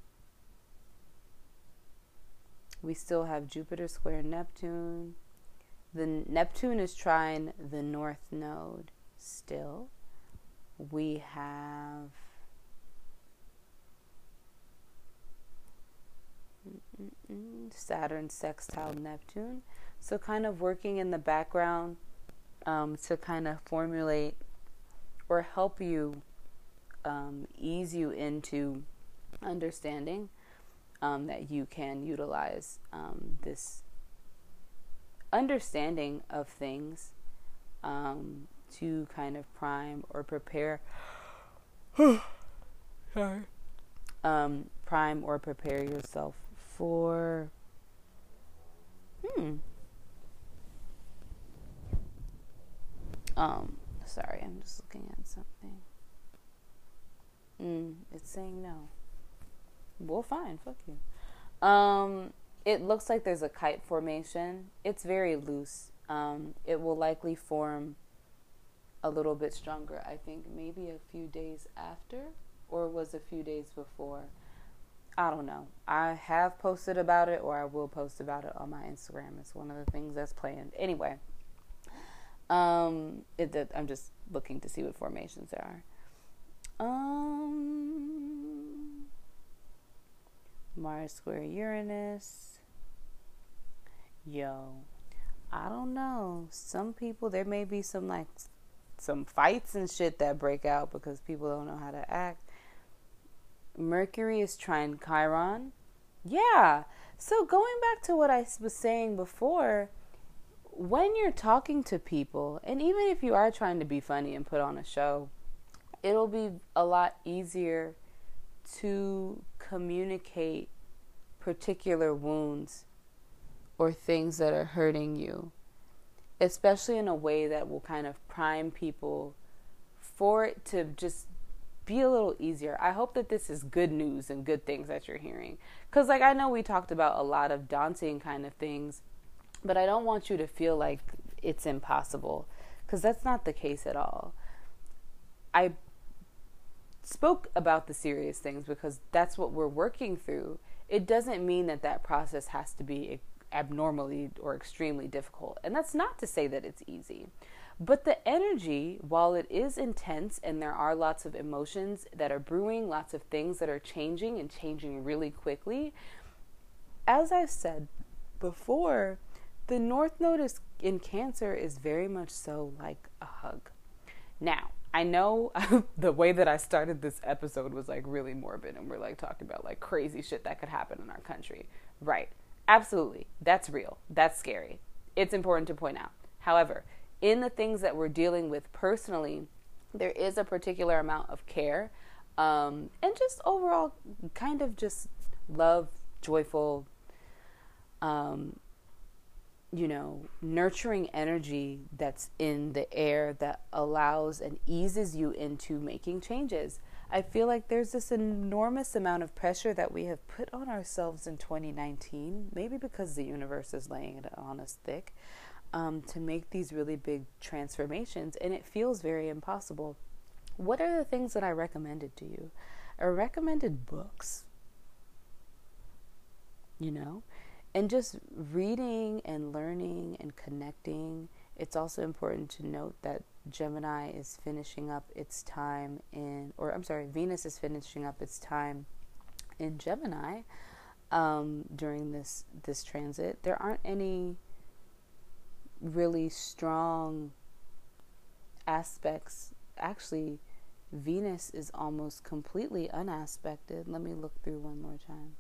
We still have Jupiter square Neptune. The Neptune is trine the north node still. We have Saturn sextile Neptune. So, kind of working in the background um, to kind of formulate or help you um, ease you into understanding um, that you can utilize um, this understanding of things um, to kind of prime or prepare. <sighs> Sorry. Um, prime or prepare yourself for hmm um sorry i'm just looking at something mm, it's saying no well fine fuck you um it looks like there's a kite formation it's very loose um it will likely form a little bit stronger i think maybe a few days after or was a few days before I don't know. I have posted about it or I will post about it on my Instagram. It's one of the things that's planned. Anyway, um, it, I'm just looking to see what formations there are. Um, Mars square Uranus. Yo, I don't know. Some people, there may be some like some fights and shit that break out because people don't know how to act. Mercury is trine Chiron. Yeah. So going back to what I was saying before, when you're talking to people, and even if you are trying to be funny and put on a show, it'll be a lot easier to communicate particular wounds or things that are hurting you, especially in a way that will kind of prime people for it to just be a little easier. I hope that this is good news and good things that you're hearing. Because, like, I know we talked about a lot of daunting kind of things, but I don't want you to feel like it's impossible because that's not the case at all. I spoke about the serious things because that's what we're working through. It doesn't mean that that process has to be abnormally or extremely difficult. And that's not to say that it's easy. But the energy, while it is intense and there are lots of emotions that are brewing, lots of things that are changing and changing really quickly, as I've said before, the North Node is, in Cancer is very much so like a hug. Now, I know <laughs> the way that I started this episode was like really morbid and we're like talking about like crazy shit that could happen in our country. Right. Absolutely. That's real. That's scary. It's important to point out. However, in the things that we're dealing with personally, there is a particular amount of care um, and just overall kind of just love, joyful, um, you know, nurturing energy that's in the air that allows and eases you into making changes. I feel like there's this enormous amount of pressure that we have put on ourselves in 2019, maybe because the universe is laying it on us thick um, to make these really big transformations, and it feels very impossible. What are the things that I recommended to you? I recommended books, you know, and just reading and learning and connecting. It's also important to note that Gemini is finishing up its time in, or I'm sorry, Venus is finishing up its time in Gemini um, during this this transit. There aren't any really strong aspects. Actually, Venus is almost completely unaspected. Let me look through one more time.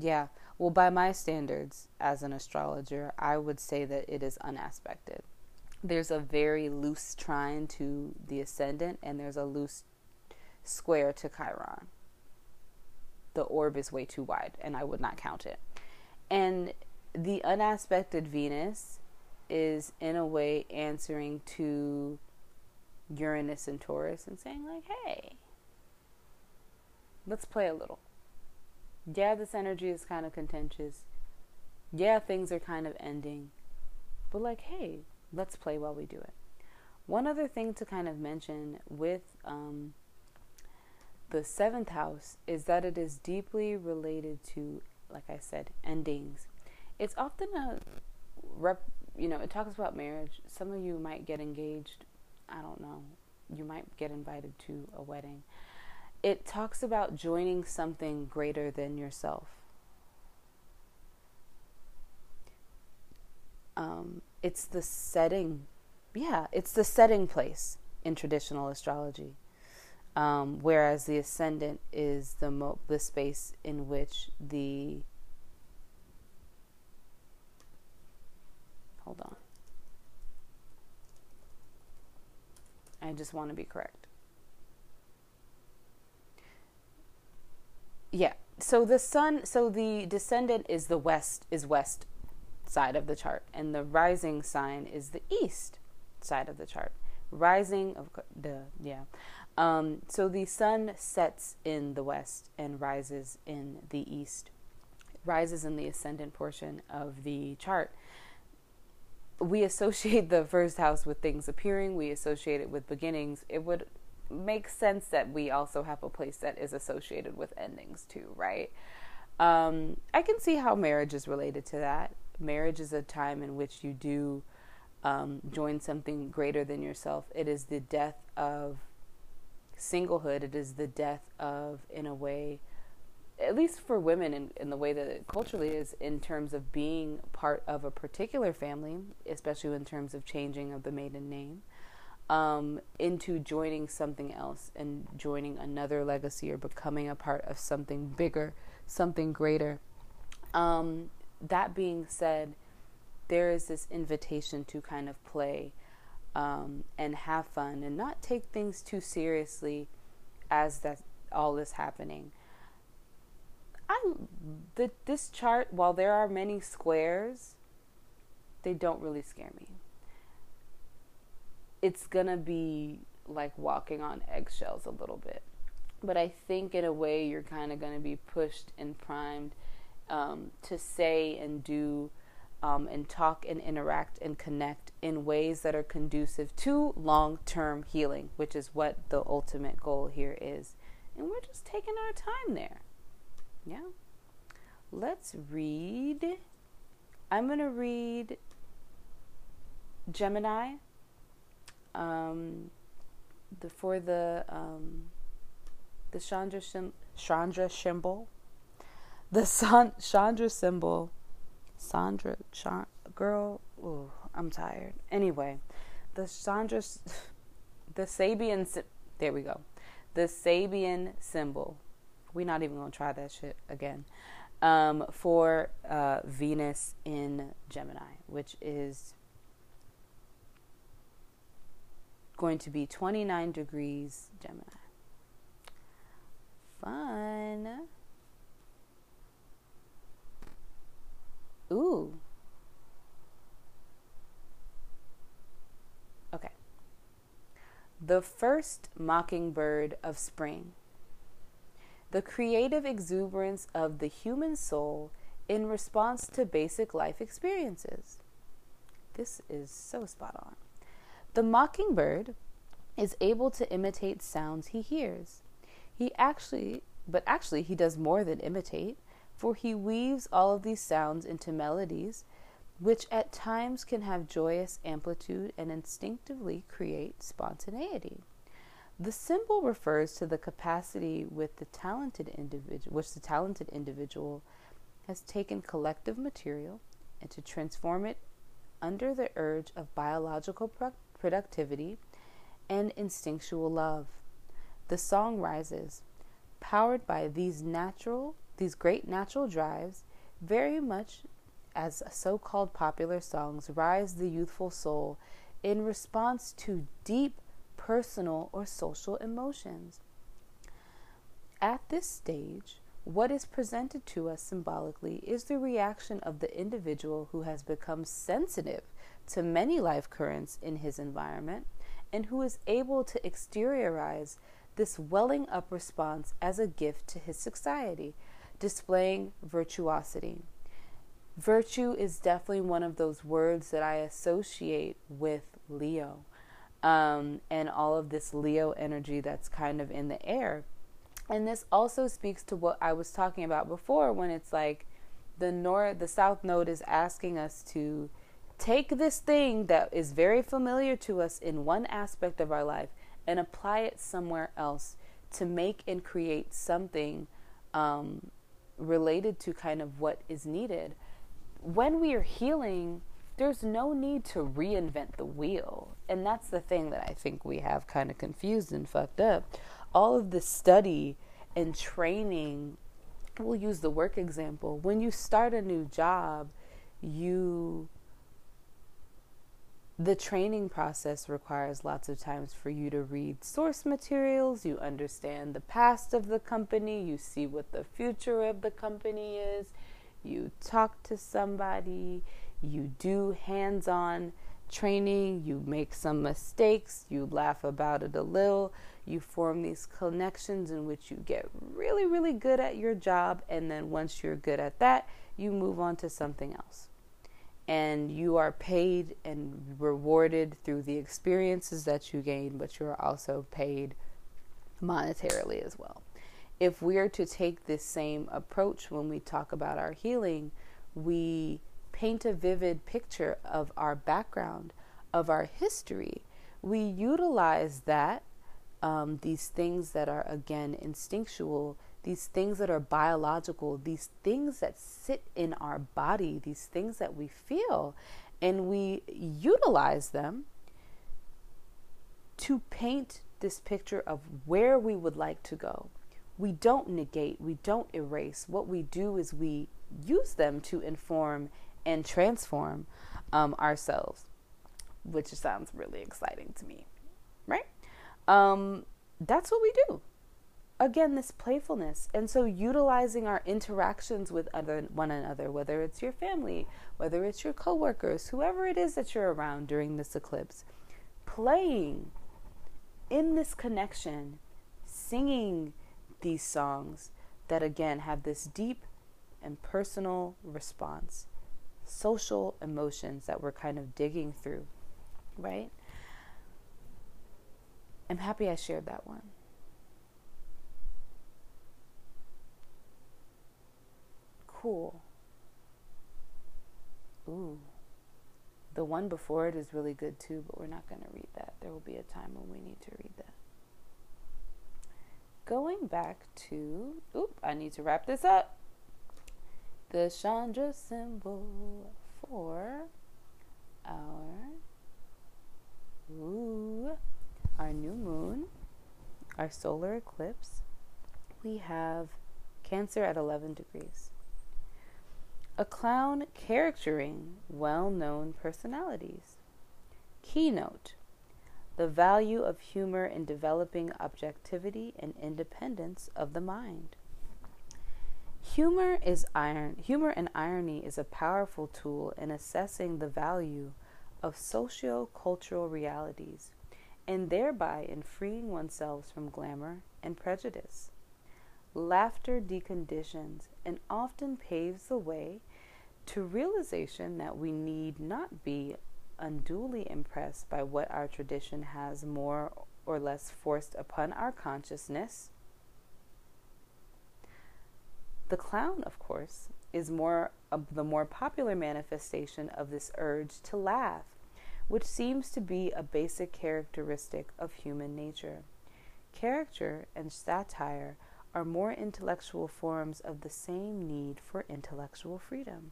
Yeah, well, by my standards as an astrologer, I would say that it is unaspected. There's a very loose trine to the ascendant, and there's a loose square to Chiron. The orb is way too wide, and I would not count it. And the unaspected Venus is in a way answering to Uranus and Taurus and saying, like, hey, let's play a little. Yeah, this energy is kind of contentious. Yeah, things are kind of ending. But, like, hey, let's play while we do it. One other thing to kind of mention with um, the seventh house is that it is deeply related to, like I said, endings it's often a rep you know it talks about marriage some of you might get engaged i don't know you might get invited to a wedding it talks about joining something greater than yourself um, it's the setting yeah it's the setting place in traditional astrology um, whereas the ascendant is the mo- the space in which the Hold on. I just want to be correct. Yeah. So the sun, so the descendant is the west, is west side of the chart, and the rising sign is the east side of the chart. Rising of the yeah. Um, so the sun sets in the west and rises in the east. Rises in the ascendant portion of the chart we associate the first house with things appearing, we associate it with beginnings. It would make sense that we also have a place that is associated with endings too, right? Um, I can see how marriage is related to that. Marriage is a time in which you do um, join something greater than yourself. It is the death of singlehood. It is the death of, in a way, at least for women in, in the way that it culturally is in terms of being part of a particular family, especially in terms of changing of the maiden name, um, into joining something else and joining another legacy or becoming a part of something bigger, something greater. Um, that being said, there is this invitation to kind of play um, and have fun and not take things too seriously as that all is happening. I the this chart while there are many squares, they don't really scare me. It's gonna be like walking on eggshells a little bit, but I think in a way you're kind of gonna be pushed and primed um, to say and do um, and talk and interact and connect in ways that are conducive to long term healing, which is what the ultimate goal here is. And we're just taking our time there. Yeah. Let's read. I'm going to read Gemini um, the, for the um, the Chandra, Chandra symbol. The San, Chandra symbol Sandra, girl, ooh, I'm tired. Anyway, the Sandra, <laughs> the Sabian, there we go. The Sabian symbol. We're not even gonna try that shit again. Um, for uh, Venus in Gemini, which is going to be 29 degrees Gemini. Fun. Ooh. Okay. The first mockingbird of spring. The creative exuberance of the human soul in response to basic life experiences. This is so spot on. The mockingbird is able to imitate sounds he hears. He actually, but actually, he does more than imitate for he weaves all of these sounds into melodies which at times can have joyous amplitude and instinctively create spontaneity. The symbol refers to the capacity with the talented individual which the talented individual has taken collective material and to transform it under the urge of biological pro- productivity and instinctual love. The song rises, powered by these natural these great natural drives, very much as so called popular songs, rise the youthful soul in response to deep personal or social emotions. At this stage, what is presented to us symbolically is the reaction of the individual who has become sensitive to many life currents in his environment and who is able to exteriorize this welling up response as a gift to his society displaying virtuosity. Virtue is definitely one of those words that I associate with Leo um, and all of this Leo energy that's kind of in the air. And this also speaks to what I was talking about before when it's like the north, the south node is asking us to take this thing that is very familiar to us in one aspect of our life and apply it somewhere else to make and create something um, related to kind of what is needed. When we are healing, there's no need to reinvent the wheel. And that's the thing that I think we have kind of confused and fucked up. All of the study and training, we'll use the work example. When you start a new job, you the training process requires lots of times for you to read source materials, you understand the past of the company, you see what the future of the company is, you talk to somebody, you do hands on training, you make some mistakes, you laugh about it a little, you form these connections in which you get really, really good at your job, and then once you're good at that, you move on to something else and you are paid and rewarded through the experiences that you gain, but you are also paid monetarily as well. If we are to take this same approach when we talk about our healing, we paint a vivid picture of our background, of our history. We utilize that, um, these things that are again instinctual these things that are biological, these things that sit in our body, these things that we feel, and we utilize them to paint this picture of where we would like to go. We don't negate, we don't erase. What we do is we use them to inform and transform um, ourselves, which sounds really exciting to me, right? Um, that's what we do. Again, this playfulness. And so, utilizing our interactions with other, one another, whether it's your family, whether it's your coworkers, whoever it is that you're around during this eclipse, playing in this connection, singing these songs that again have this deep and personal response, social emotions that we're kind of digging through, right? I'm happy I shared that one. Cool. Ooh. The one before it is really good too, but we're not going to read that. There will be a time when we need to read that. Going back to, oop, I need to wrap this up. The Chandra symbol for our, ooh, our new moon, our solar eclipse. We have Cancer at 11 degrees a clown charactering well known personalities. Keynote The value of humor in developing objectivity and independence of the mind. Humor is iron humor and irony is a powerful tool in assessing the value of socio-cultural realities and thereby in freeing oneself from glamour and prejudice. Laughter deconditions and often paves the way to realization that we need not be unduly impressed by what our tradition has more or less forced upon our consciousness. The clown, of course, is more the more popular manifestation of this urge to laugh, which seems to be a basic characteristic of human nature. Character and satire are more intellectual forms of the same need for intellectual freedom.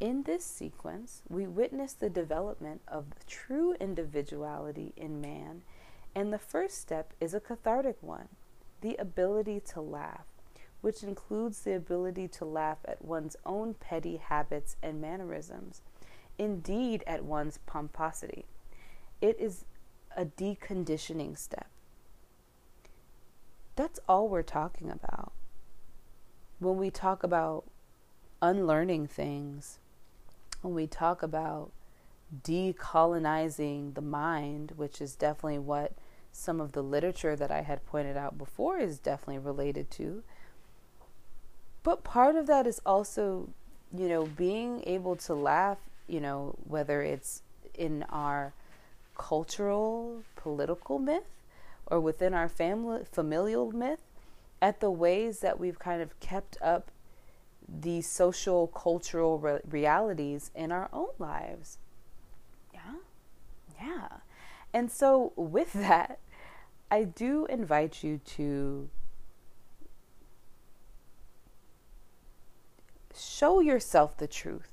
In this sequence, we witness the development of the true individuality in man, and the first step is a cathartic one the ability to laugh, which includes the ability to laugh at one's own petty habits and mannerisms, indeed, at one's pomposity. It is a deconditioning step. That's all we're talking about. When we talk about unlearning things, when we talk about decolonizing the mind, which is definitely what some of the literature that I had pointed out before is definitely related to. But part of that is also, you know, being able to laugh, you know, whether it's in our cultural, political myth or within our family familial myth at the ways that we've kind of kept up the social cultural re- realities in our own lives. Yeah. Yeah. And so with <laughs> that, I do invite you to show yourself the truth.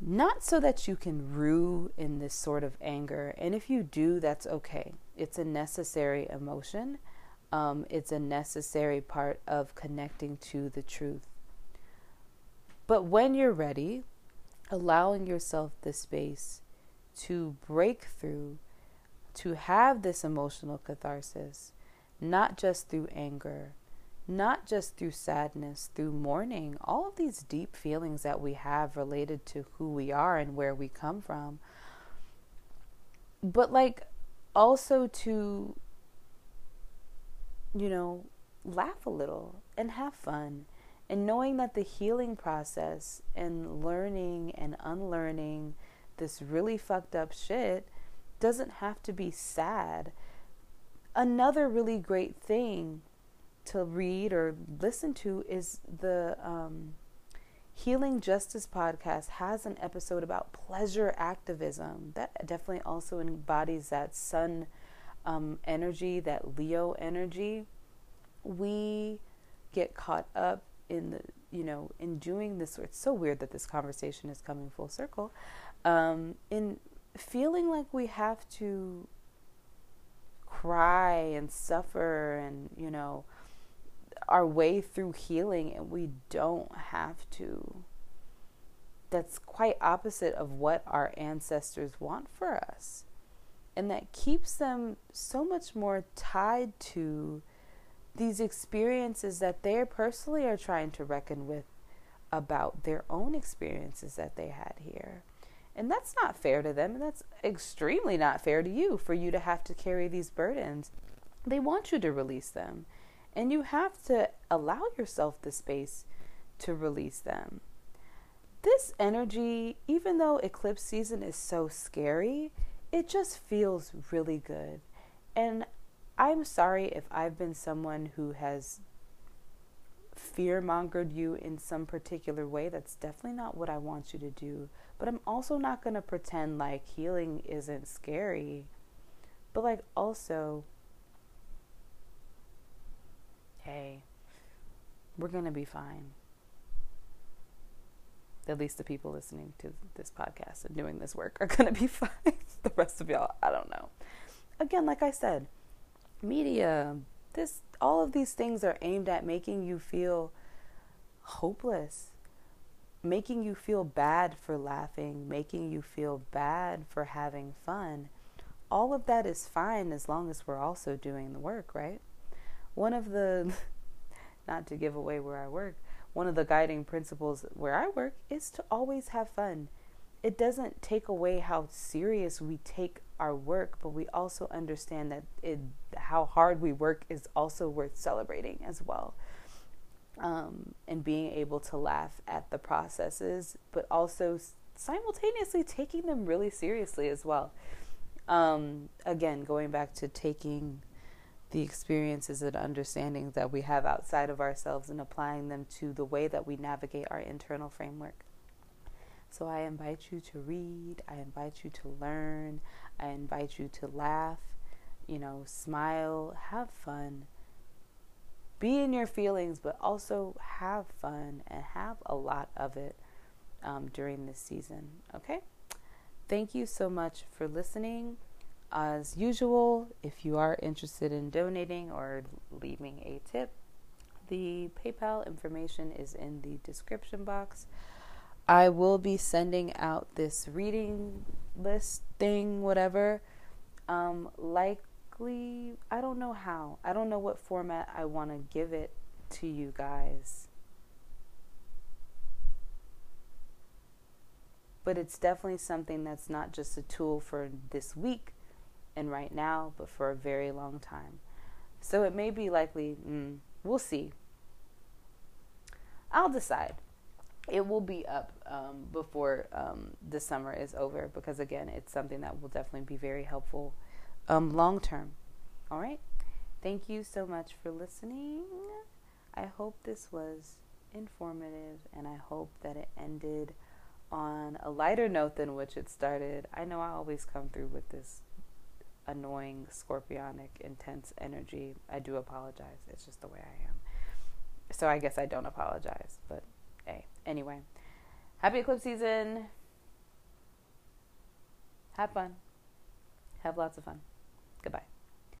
Not so that you can rue in this sort of anger. And if you do, that's okay. It's a necessary emotion um, it's a necessary part of connecting to the truth. But when you're ready, allowing yourself the space to break through, to have this emotional catharsis, not just through anger, not just through sadness, through mourning, all of these deep feelings that we have related to who we are and where we come from. But like also to you know, laugh a little and have fun. And knowing that the healing process and learning and unlearning this really fucked up shit doesn't have to be sad. Another really great thing to read or listen to is the um, Healing Justice podcast has an episode about pleasure activism. That definitely also embodies that sun um, energy, that Leo energy, we get caught up in the, you know, in doing this. It's so weird that this conversation is coming full circle. Um, in feeling like we have to cry and suffer and, you know, our way through healing and we don't have to. That's quite opposite of what our ancestors want for us. And that keeps them so much more tied to these experiences that they personally are trying to reckon with about their own experiences that they had here. And that's not fair to them, and that's extremely not fair to you for you to have to carry these burdens. They want you to release them, and you have to allow yourself the space to release them. This energy, even though eclipse season is so scary, it just feels really good. And I'm sorry if I've been someone who has fear mongered you in some particular way. That's definitely not what I want you to do. But I'm also not going to pretend like healing isn't scary. But, like, also, hey, we're going to be fine. At least the people listening to this podcast and doing this work are <laughs> going to be fine. the rest of y'all, I don't know. Again, like I said, media, this all of these things are aimed at making you feel hopeless, making you feel bad for laughing, making you feel bad for having fun. All of that is fine as long as we're also doing the work, right? One of the <laughs> not to give away where I work, one of the guiding principles where I work is to always have fun it doesn't take away how serious we take our work, but we also understand that it, how hard we work is also worth celebrating as well. Um, and being able to laugh at the processes, but also simultaneously taking them really seriously as well. Um, again, going back to taking the experiences and understandings that we have outside of ourselves and applying them to the way that we navigate our internal framework. So I invite you to read, I invite you to learn, I invite you to laugh, you know, smile, have fun. Be in your feelings, but also have fun and have a lot of it um, during this season. Okay? Thank you so much for listening. As usual, if you are interested in donating or leaving a tip, the PayPal information is in the description box. I will be sending out this reading list thing, whatever. Um, likely, I don't know how. I don't know what format I want to give it to you guys. But it's definitely something that's not just a tool for this week and right now, but for a very long time. So it may be likely, mm, we'll see. I'll decide. It will be up um, before um, the summer is over because again it's something that will definitely be very helpful um, long term. All right? Thank you so much for listening. I hope this was informative and i hope that it ended on a lighter note than which it started. I know i always come through with this annoying scorpionic intense energy i do apologize it's just the way i am so i guess i don't apologize but hey Anyway, happy eclipse season. Have fun. Have lots of fun. Goodbye.